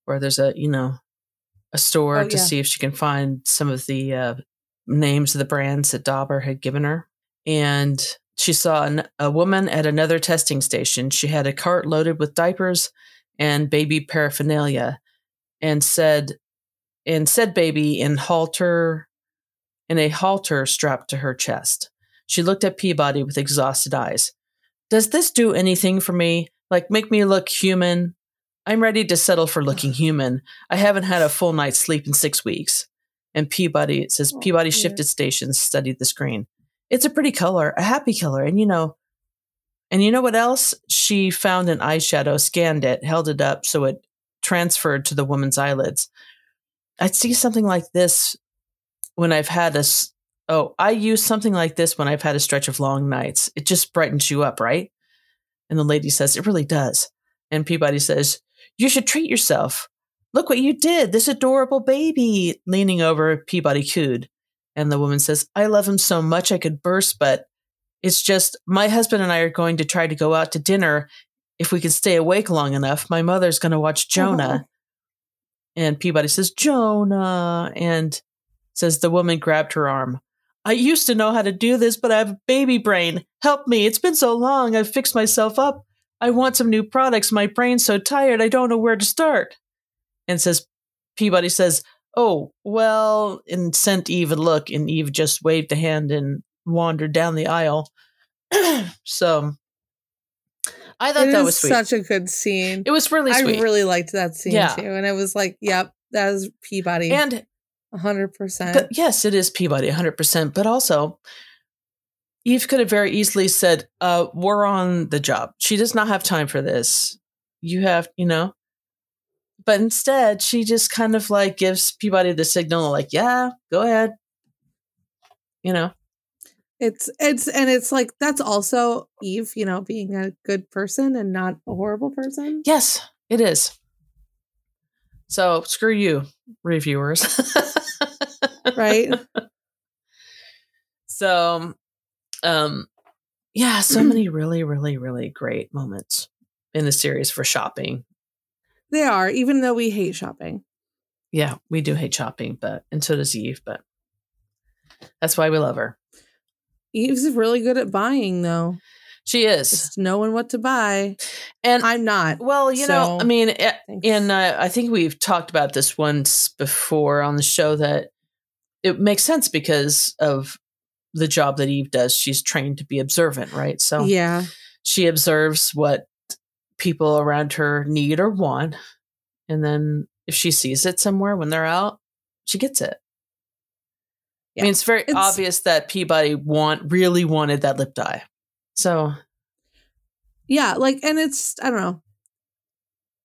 where there's a you know a store Oh, to yeah. see if she can find some of the uh, names of the brands that Dauber had given her, and she saw an, a woman at another testing station. She had a cart loaded with diapers and baby paraphernalia, and said, and said baby in halter, in a halter strapped to her chest. She looked at Peabody with exhausted eyes. Does this do anything for me? Like make me look human? I'm ready to settle for looking human. I haven't had a full night's sleep in six weeks. And Peabody, it says Oh, Peabody shifted stations, studied the screen. It's a pretty color, a happy color. And you know, and you know what else? She found an eyeshadow, scanned it, held it up so it transferred to the woman's eyelids. I'd see something like this when I've had a Oh, I use something like this when I've had a stretch of long nights. It just brightens you up, right? And the lady says, It really does. And Peabody says, You should treat yourself. Look what you did. This adorable baby. Leaning over, Peabody cooed. And the woman says, I love him so much I could burst, but it's just my husband and I are going to try to go out to dinner. If we can stay awake long enough, my mother's going to watch uh-huh. Jonah. And Peabody says, Jonah. And says the woman grabbed her arm. I used to know how to do this, but I have a baby brain. Help me. It's been so long. I've fixed myself up. I want some new products. My brain's so tired. I don't know where to start. And says, Peabody says, oh, well, and sent Eve a look, and Eve just waved a hand and wandered down the aisle. so I thought It that is was sweet. such a good scene. it was really I really liked that scene Yeah. too, and I was like, "Yep, that was Peabody, and hundred percent." but yes, it is Peabody 100%. But also, Eve could have very easily said, uh, We're on the job. She does not have time for this. You have, you know. But instead, she just kind of like gives Peabody the signal, like, Yeah, go ahead. You know, It's it's and it's like that's also Eve, you know, being a good person and not a horrible person. yes, it is. So screw you, reviewers. Right? So, um, yeah, so many really, really, really great moments in the series for shopping. they are, even though we hate shopping. Yeah, we do hate shopping, but and so does Eve, but that's why we love her. Eve's really good at buying though. She is, Just knowing what to buy. and I'm not. well, you know, I mean, eh, Thanks. and uh, I think we've talked about this once before on the show that it makes sense because of the job that Eve does. She's trained to be observant, right? So yeah. she observes what people around her need or want and then if she sees it somewhere when they're out she gets it i mean it's very It's- obvious that peabody want really wanted that lip dye so Yeah, like and it's I don't know.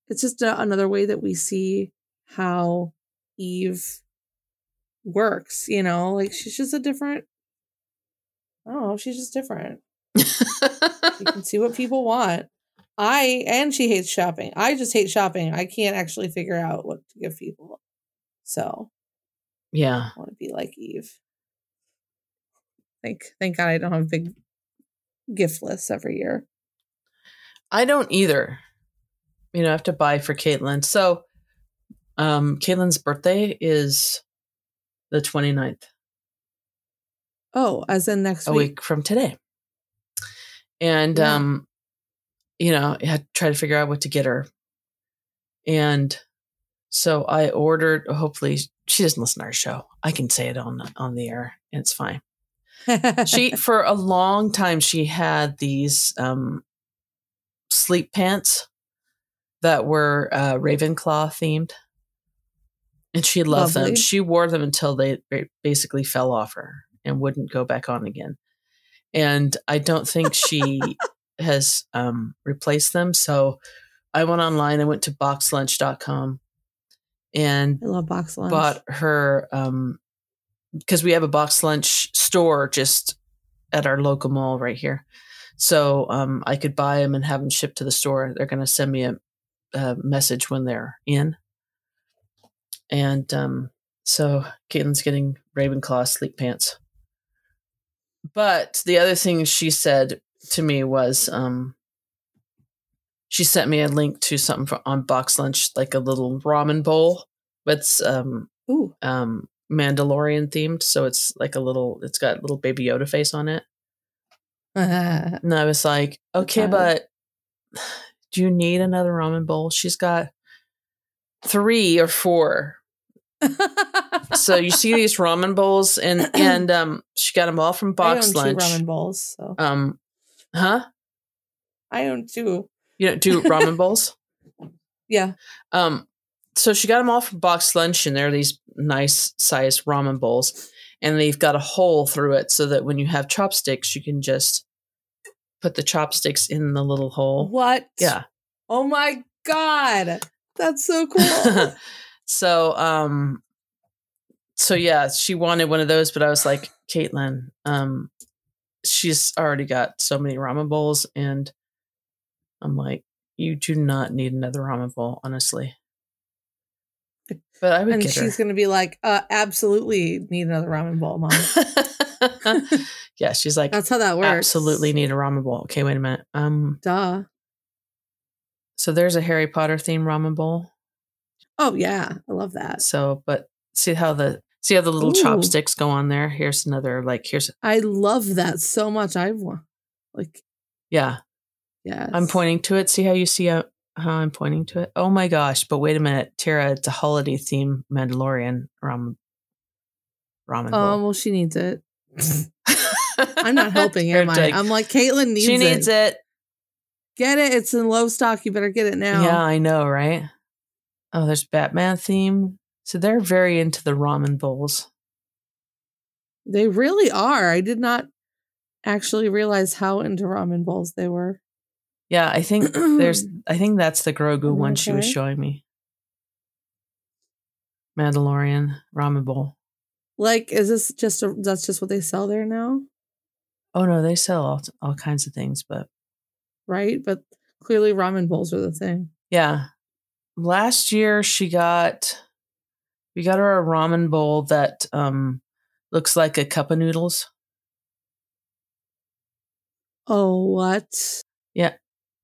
It's just a, another way that we see how Eve works, you know? Like she's just a different I don't know, she's just different. You can see what people want. I and she hates shopping. I just hate shopping. I can't actually figure out what to give people. So yeah I want to be like Eve. Thank thank God I don't have a big gift list every year. i don't either you know i have to buy for caitlin so um caitlin's birthday is the 29th Oh, as in next a week. week from today. And Yeah. um, you know, I had to try to figure out what to get her. And so I ordered hopefully she doesn't listen to our show. I can say it on on the air and it's fine. She for a long time she had these um sleep pants that were uh Ravenclaw themed. And she loved them. She wore them until they basically fell off her and wouldn't go back on again. And I don't think she has um, replaced them. So I went online. I went to boxlunch.com and I love box lunch. bought her um because we have a box lunch store just at our local mall right here. So um I could buy them and have them shipped to the store. They're going to send me a, a message when they're in. And um so Caitlin's getting Ravenclaw sleep pants. But the other thing she said to me was um she sent me a link to something for, on box lunch like a little ramen bowl that's um Ooh. um Mandalorian themed, so it's like a little. It's got little baby Yoda face on it, and I was like, okay, but do you need another ramen bowl? She's got three or four. So you see these ramen bowls, and and um, she got them all from Box Lunch. two ramen bowls, so Um, huh? I own two. You don't do ramen bowls? Yeah. Um, so she got them all from Box Lunch, and they're these nice sized ramen bowls, and they've got a hole through it so that when you have chopsticks, you can just put the chopsticks in the little hole. What? Yeah. Oh my god, that's so cool. so, um, so yeah, she wanted one of those, but I was like, Caitlin, um, she's already got so many ramen bowls, and I'm like, you do not need another ramen bowl, honestly. But I would and get her. she's gonna be like, uh, absolutely need another ramen bowl, mom. yeah, she's like, That's how that works. absolutely need a ramen bowl. Okay, wait a minute. Um, Duh. so there's a Harry Potter themed ramen bowl. Oh yeah, I love that. So, but see how the see how the little Ooh. chopsticks go on there. Here's another like here's I love that so much. I've like yeah. yeah. I'm pointing to it. See how you see how how I'm pointing to it? Oh my gosh! But wait a minute, Tara. It's a holiday theme Mandalorian ramen. Ramen. Oh, bowl. well, she needs it. I'm not helping, am I? I'm like, Caitlin needs she it. needs it. Get it. It's in low stock. You better get it now. Yeah, I know, right? Oh, there's Batman theme. So they're very into the ramen bowls. They really are. I did not actually realize how into ramen bowls they were. Yeah, I think there's. I think that's the Grogu one she was showing me. Mandalorian ramen bowl. Like, is this just a, that's just what they sell there now, Oh no, they sell all, all kinds of things, but right? But clearly, ramen bowls are the thing. yeah. Last year she got we got her a ramen bowl that um looks like a cup of noodles. Oh, what?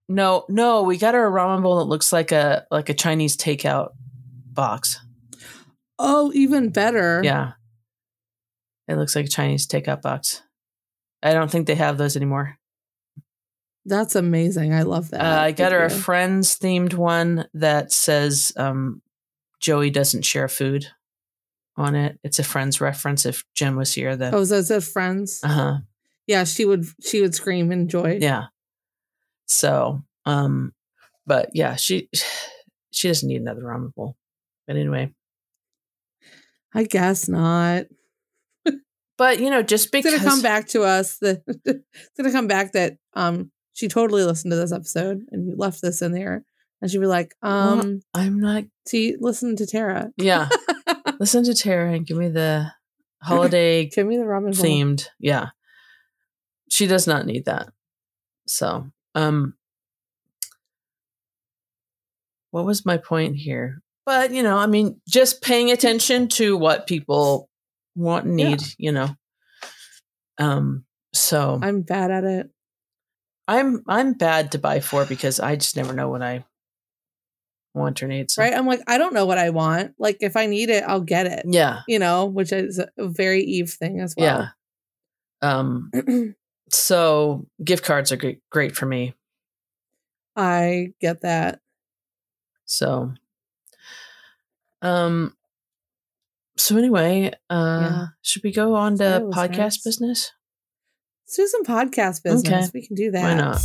No, no, we got her a ramen bowl that looks like a like a Chinese takeout box. Oh, even better. Yeah. It looks like a Chinese takeout box. I don't think they have those anymore. That's amazing. I love that. Uh, I got her a. Friends themed one that says um, Joey doesn't share food on it. It's a Friends reference. If Jen was here, then Oh, so it friends. uh huh, Yeah, she would. She would scream in joy. yeah. So, um, but yeah, she she doesn't need another ramen bowl. But anyway, I guess not. but you know, just It's because gonna come back to us. The it's gonna come back that um she totally listened to this episode and you left this in there, and she'd be like, Well, um, I'm not. see, listen to Tara. Yeah, listen to Tara and give me the holiday Give me the ramen bowl. themed. Yeah. She does not need that. So, um what was my point here? But, you know, I mean, just paying attention to what people want and Yeah. need, you know. Um so I'm bad at it. I'm I'm bad to buy for because I just never know what I want or need. So. Right? I'm like, I don't know what I want. Like, if I need it, I'll get it. Yeah. You know, which is a very Eve thing as well. Yeah. Um so gift cards are great great for me. I get that. So, um, so anyway, uh, Yeah. should we go on to podcast business? Let's do some podcast business. Okay. We can do that. Why not?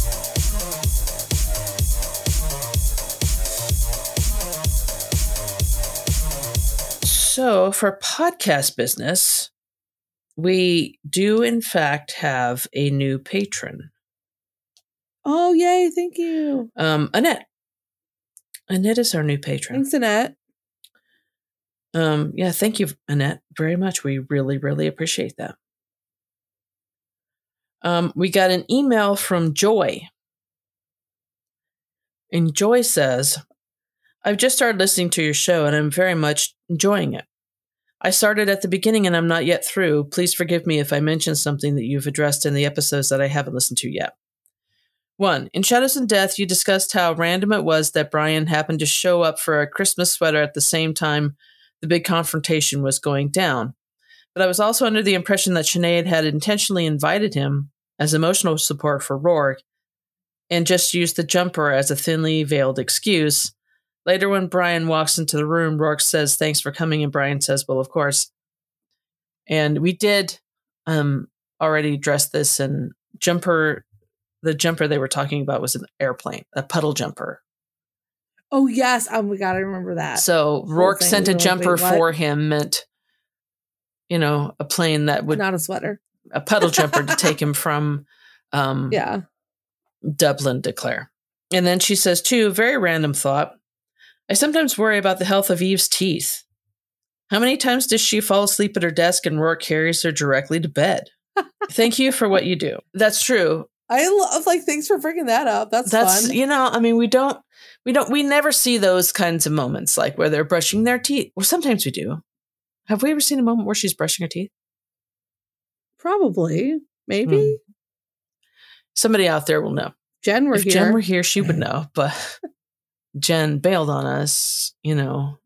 So, for podcast business, we do in fact have a new patron, Oh, yay. Thank you. um, Annette. Annette is our new patron. Thanks, Annette. Um, yeah, thank you, Annette, very much. We really, really appreciate that. Um, we got an email from Joy. And Joy says, I've just started listening to your show and I'm very much enjoying it. I started at the beginning and I'm not yet through. Please forgive me if I mention something that you've addressed in the episodes that I haven't listened to yet. One, in Shadows in Death, you discussed how random it was that Brian happened to show up for a Christmas sweater at the same time the big confrontation was going down. But I was also under the impression that Sinead had intentionally invited him as emotional support for Roarke and just used the jumper as a thinly veiled excuse. Later, when Brian walks into the room, Roarke says, Thanks for coming. And Brian says, Well, of course. And we did um, already address this, and jumper, the jumper they were talking about was an airplane, a puddle jumper. Oh, yes. Oh, my God. I remember that. So Roarke sent a like, jumper "Wait, for him meant, you know, a plane that would Not a sweater. a puddle jumper to take him from um, Yeah. Dublin to Clare. And then she says, too, very random thought. I sometimes worry about the health of Eve's teeth. How many times does she fall asleep at her desk and Roarke carries her directly to bed? Thank you for what you do. That's true. I love, like, thanks for bringing that up. That's, That's fun. you know, I mean, we don't we don't we never see those kinds of moments like where they're brushing their teeth. Well, sometimes we do. Have we ever seen a moment where she's brushing her teeth? Probably. Maybe. Hmm. Somebody out there will know. Jen were if here. Jen were here, she would know. But Jen bailed on us, you know,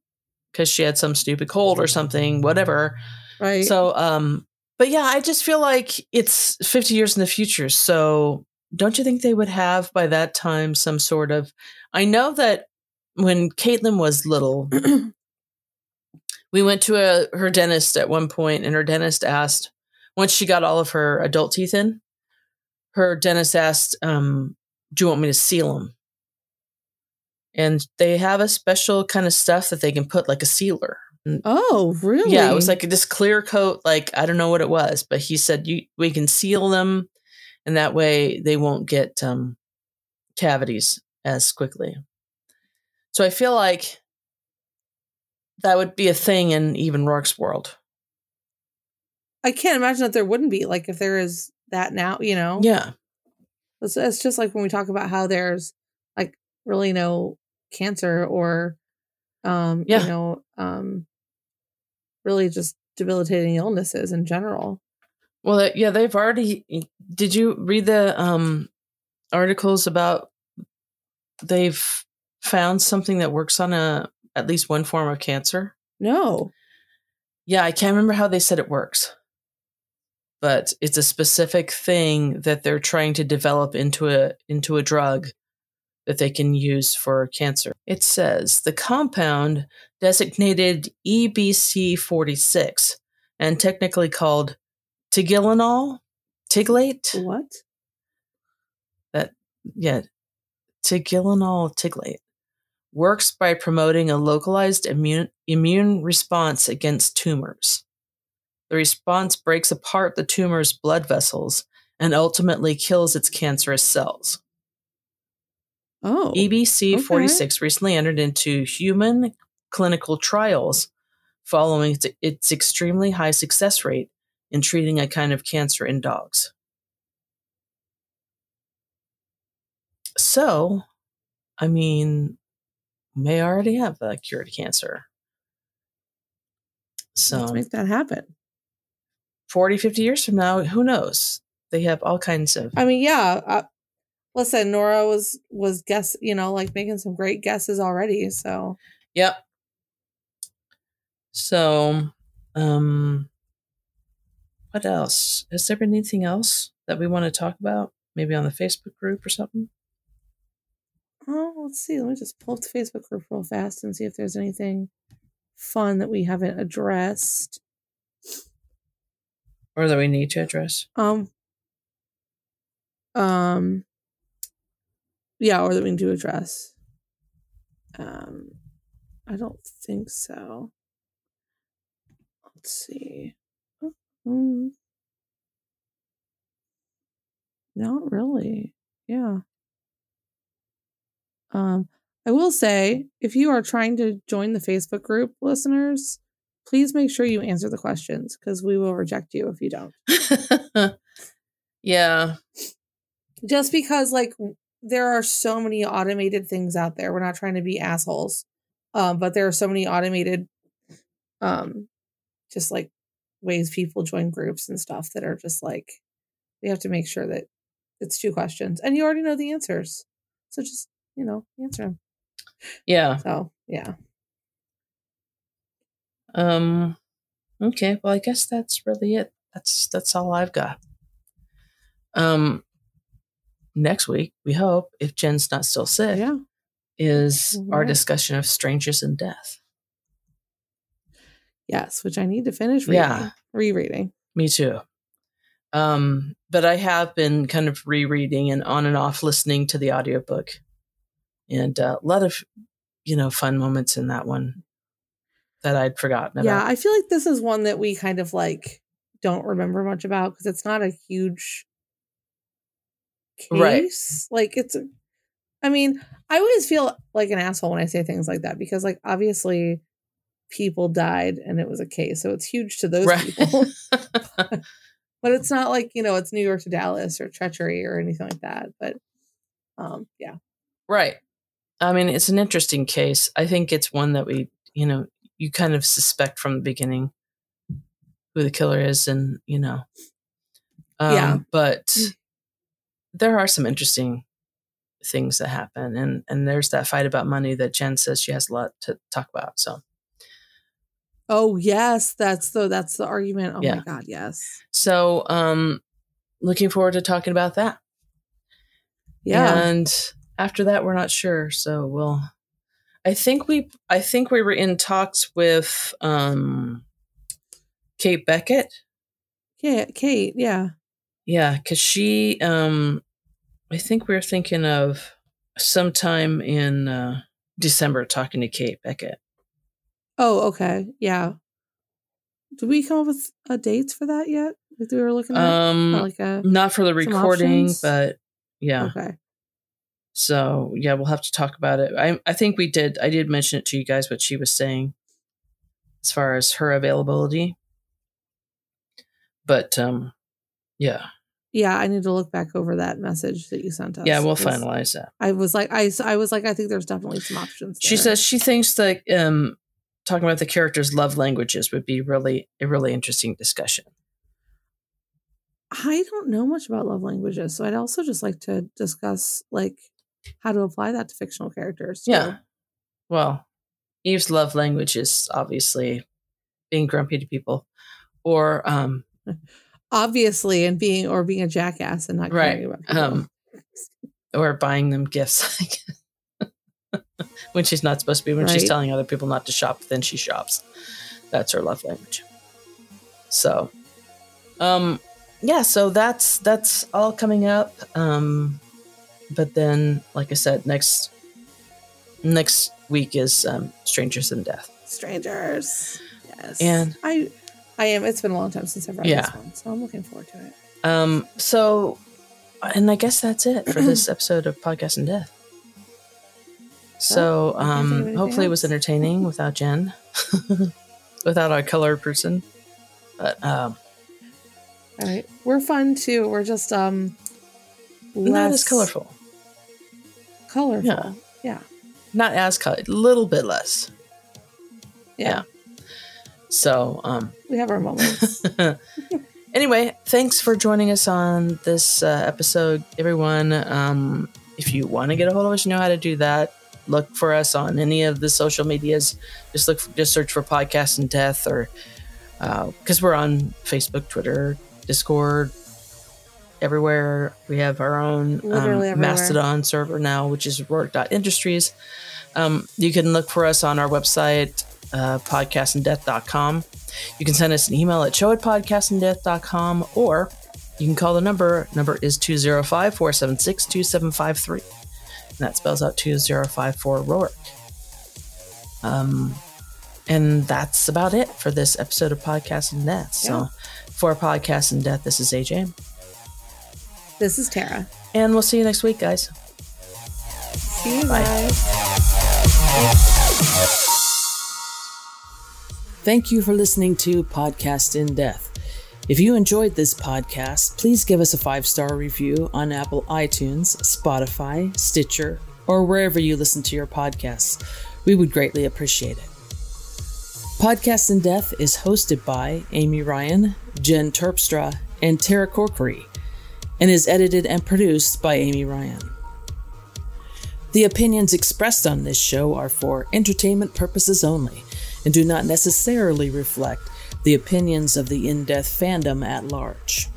because she had some stupid cold or something, whatever. right. So, um, but yeah, I just feel like it's 50 years in the future. So don't you think they would have by that time some sort of? I know that when Caitlin was little, we went to a her dentist at one point, and her dentist asked once she got all of her adult teeth in, her dentist asked, um, "Do you want me to seal them?" And they have a special kind of stuff that they can put like a sealer. Oh, really? Yeah, it was like this clear coat. Like I don't know what it was, but he said you we can seal them, and that way they won't get um, cavities as quickly. So I feel like that would be a thing in even Roarke's world. I can't imagine that there wouldn't be like if there is that now, you know. Yeah, It's, it's just like when we talk about how there's like really no cancer or um Yeah. you know um really just debilitating illnesses in general. Well, yeah, they've already. Did you read the um, articles about they've found something that works on a at least one form of cancer? No. Yeah, I can't remember how they said it works, but it's a specific thing that they're trying to develop into a into a drug that they can use for cancer. It says the compound designated E EBC46 and technically called tigilanol, tiglate. What? That, yeah, tigilanol tiglate works by promoting a localized immune immune response against tumors. The response breaks apart the tumor's blood vessels and ultimately kills its cancerous cells. Oh. EBC 46 recently entered into human clinical trials following its, its extremely high success rate in treating a kind of cancer in dogs. So, I mean, may already have a cure to cancer. Let's So, make that happen. 40, 50 years from now, who knows? They have all kinds of. I mean, yeah. Uh, Listen, Nora was was guess, you know, like making some great guesses already. So Yep. So, um, what else? Has there been anything else that we want to talk about? Maybe on the Facebook group or something? Oh, let's see. Let me just pull up the Facebook group real fast and see if there's anything fun that we haven't addressed. Or that we need to address? Um, um, yeah, or that we need to address. Um, I don't think so. Let's see. Mm. Not really. Yeah. Um, I will say, if you are trying to join the Facebook group, listeners, please make sure you answer the questions because we will reject you if you don't. yeah. Just because, like, there are so many automated things out there. We're not trying to be assholes, um, but there are so many automated, um, just like ways people join groups and stuff that are just like we have to make sure that it's two questions and you already know the answers, so just you know answer them. Yeah. So yeah. Um, okay. Well, I guess that's really it. That's that's all I've got. Um, next week we hope, if Jen's not still sick, Yeah. is our discussion of strangers in death. Yes, which I need to finish reading. Yeah. Rereading. Me too. Um, but I have been kind of rereading and on and off listening to the audiobook. And uh, a lot of, you know, fun moments in that one that I'd forgotten about. Yeah, I feel like this is one that we kind of like don't remember much about because it's not a huge Right. Like it's I mean, I always feel like an asshole when I say things like that because like obviously people died and it was a case. So it's huge to those Right. people. but it's not like, you know, it's New York to Dallas or treachery or anything like that. But um yeah. right. I mean, it's an interesting case. I think it's one that we, you know, you kind of suspect from the beginning who the killer is and, you know. Um, Yeah. But there are some interesting things that happen and and there's that fight about money that Jen says she has a lot to talk about. So Oh yes, that's the that's the argument. Oh Yeah. my god, yes. So, um, looking forward to talking about that. Yeah. And after that, we're not sure. So we'll. I think we. I think we were in talks with um, Kate Beckett. yeah, Kate. Yeah. Yeah, because she. Um, I think we are thinking of sometime in uh, December talking to Kate Beckett. Oh, okay. Yeah. Did we come up with a date for that yet? Like we were looking at Um, like a not for the recording, options? but yeah. okay. So yeah, we'll have to talk about it. I I think we did. I did mention it to you guys what she was saying as far as her availability. But um, yeah, Yeah, I need to look back over that message that you sent us. yeah, we'll finalize that. I was like, I, I was like, I think there's definitely some options. She there. says she thinks that um, talking about the characters' love languages would be really a really interesting discussion. I don't know much about love languages, so I'd also just like to discuss like how to apply that to fictional characters. too. Yeah. Well, Eve's love language is obviously being grumpy to people, or um, obviously, and being or being a jackass and not Right, caring about people. um, or buying them gifts. When she's not supposed to be, when she's telling other people not to shop, then she shops. That's her love language. So, um, yeah, so that's that's all coming up. Um, but then, like I said, next next week is um, Strangers in Death. Strangers. Yes. And- I I am it's been a long time since I've read Yeah. this one, so I'm looking forward to it. Um, so, and I guess that's it for this episode of Podcast in Death. So, Well, I can't think of um, hopefully it was entertaining without Jen, without our color person. But um, All right. We're fun too. We're just um not as colorful, Colorful. Yeah. Yeah. not as color, a little bit less. Yeah. So, um, We have our moments. anyway, thanks for joining us on this uh, episode, everyone. Um, if you want to get a hold of us, you know how to do that. Look for us on any of the social medias. Just look, just search for Podcast in Death, or because we're on Facebook, Twitter, Discord, everywhere. We have our own um, Mastodon server now, which is Roarke.industries. Um, you can look for us on our website, uh, podcastindeath.com. You can send us an email at show at podcastindeath.com or you can call the number. Number is 205 476 2753. And that spells out 2054 Roarke. Um, and that's about it for this episode of Podcast in Death. So Yeah. for Podcast in Death, this is AJ. this is Tara. And we'll see you next week, guys. See you Bye. guys. Thank you for listening to Podcast in Death. If you enjoyed this podcast, please give us a five star review on Apple iTunes, Spotify, Stitcher, or wherever you listen to your podcasts. We would greatly appreciate it. Podcast in Death is hosted by Amy Ryan, Jen Terpstra, and Tara Corkery, and is edited and produced by Amy Ryan. The opinions expressed on this show are for entertainment purposes only and do not necessarily reflect the opinions of the In Death fandom at large.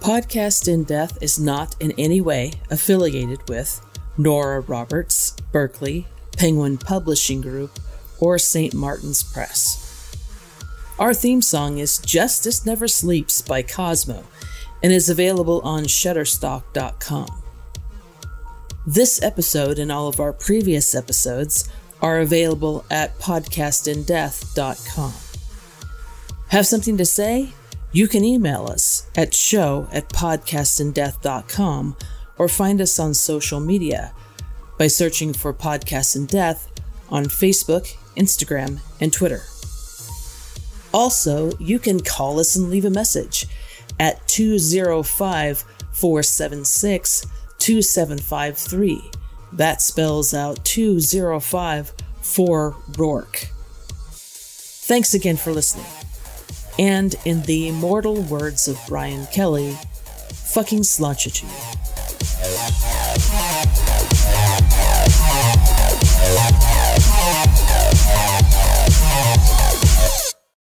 Podcast In Death is not in any way affiliated with Nora Roberts, Berkley, Penguin Publishing Group, or St. Martin's Press. Our theme song is Justice Never Sleeps by Cosmo and is available on Shutterstock.com. This episode and all of our previous episodes are available at podcastindeath.com. Have something to say? You can email us at show at podcastindeath.com or find us on social media by searching for Podcast in Death on Facebook, Instagram, and Twitter. Also, you can call us and leave a message at 205 476 2753. That spells out 205 for Roarke. Thanks again for listening. And in the immortal words of Brian Kelly, fucking slouch at you.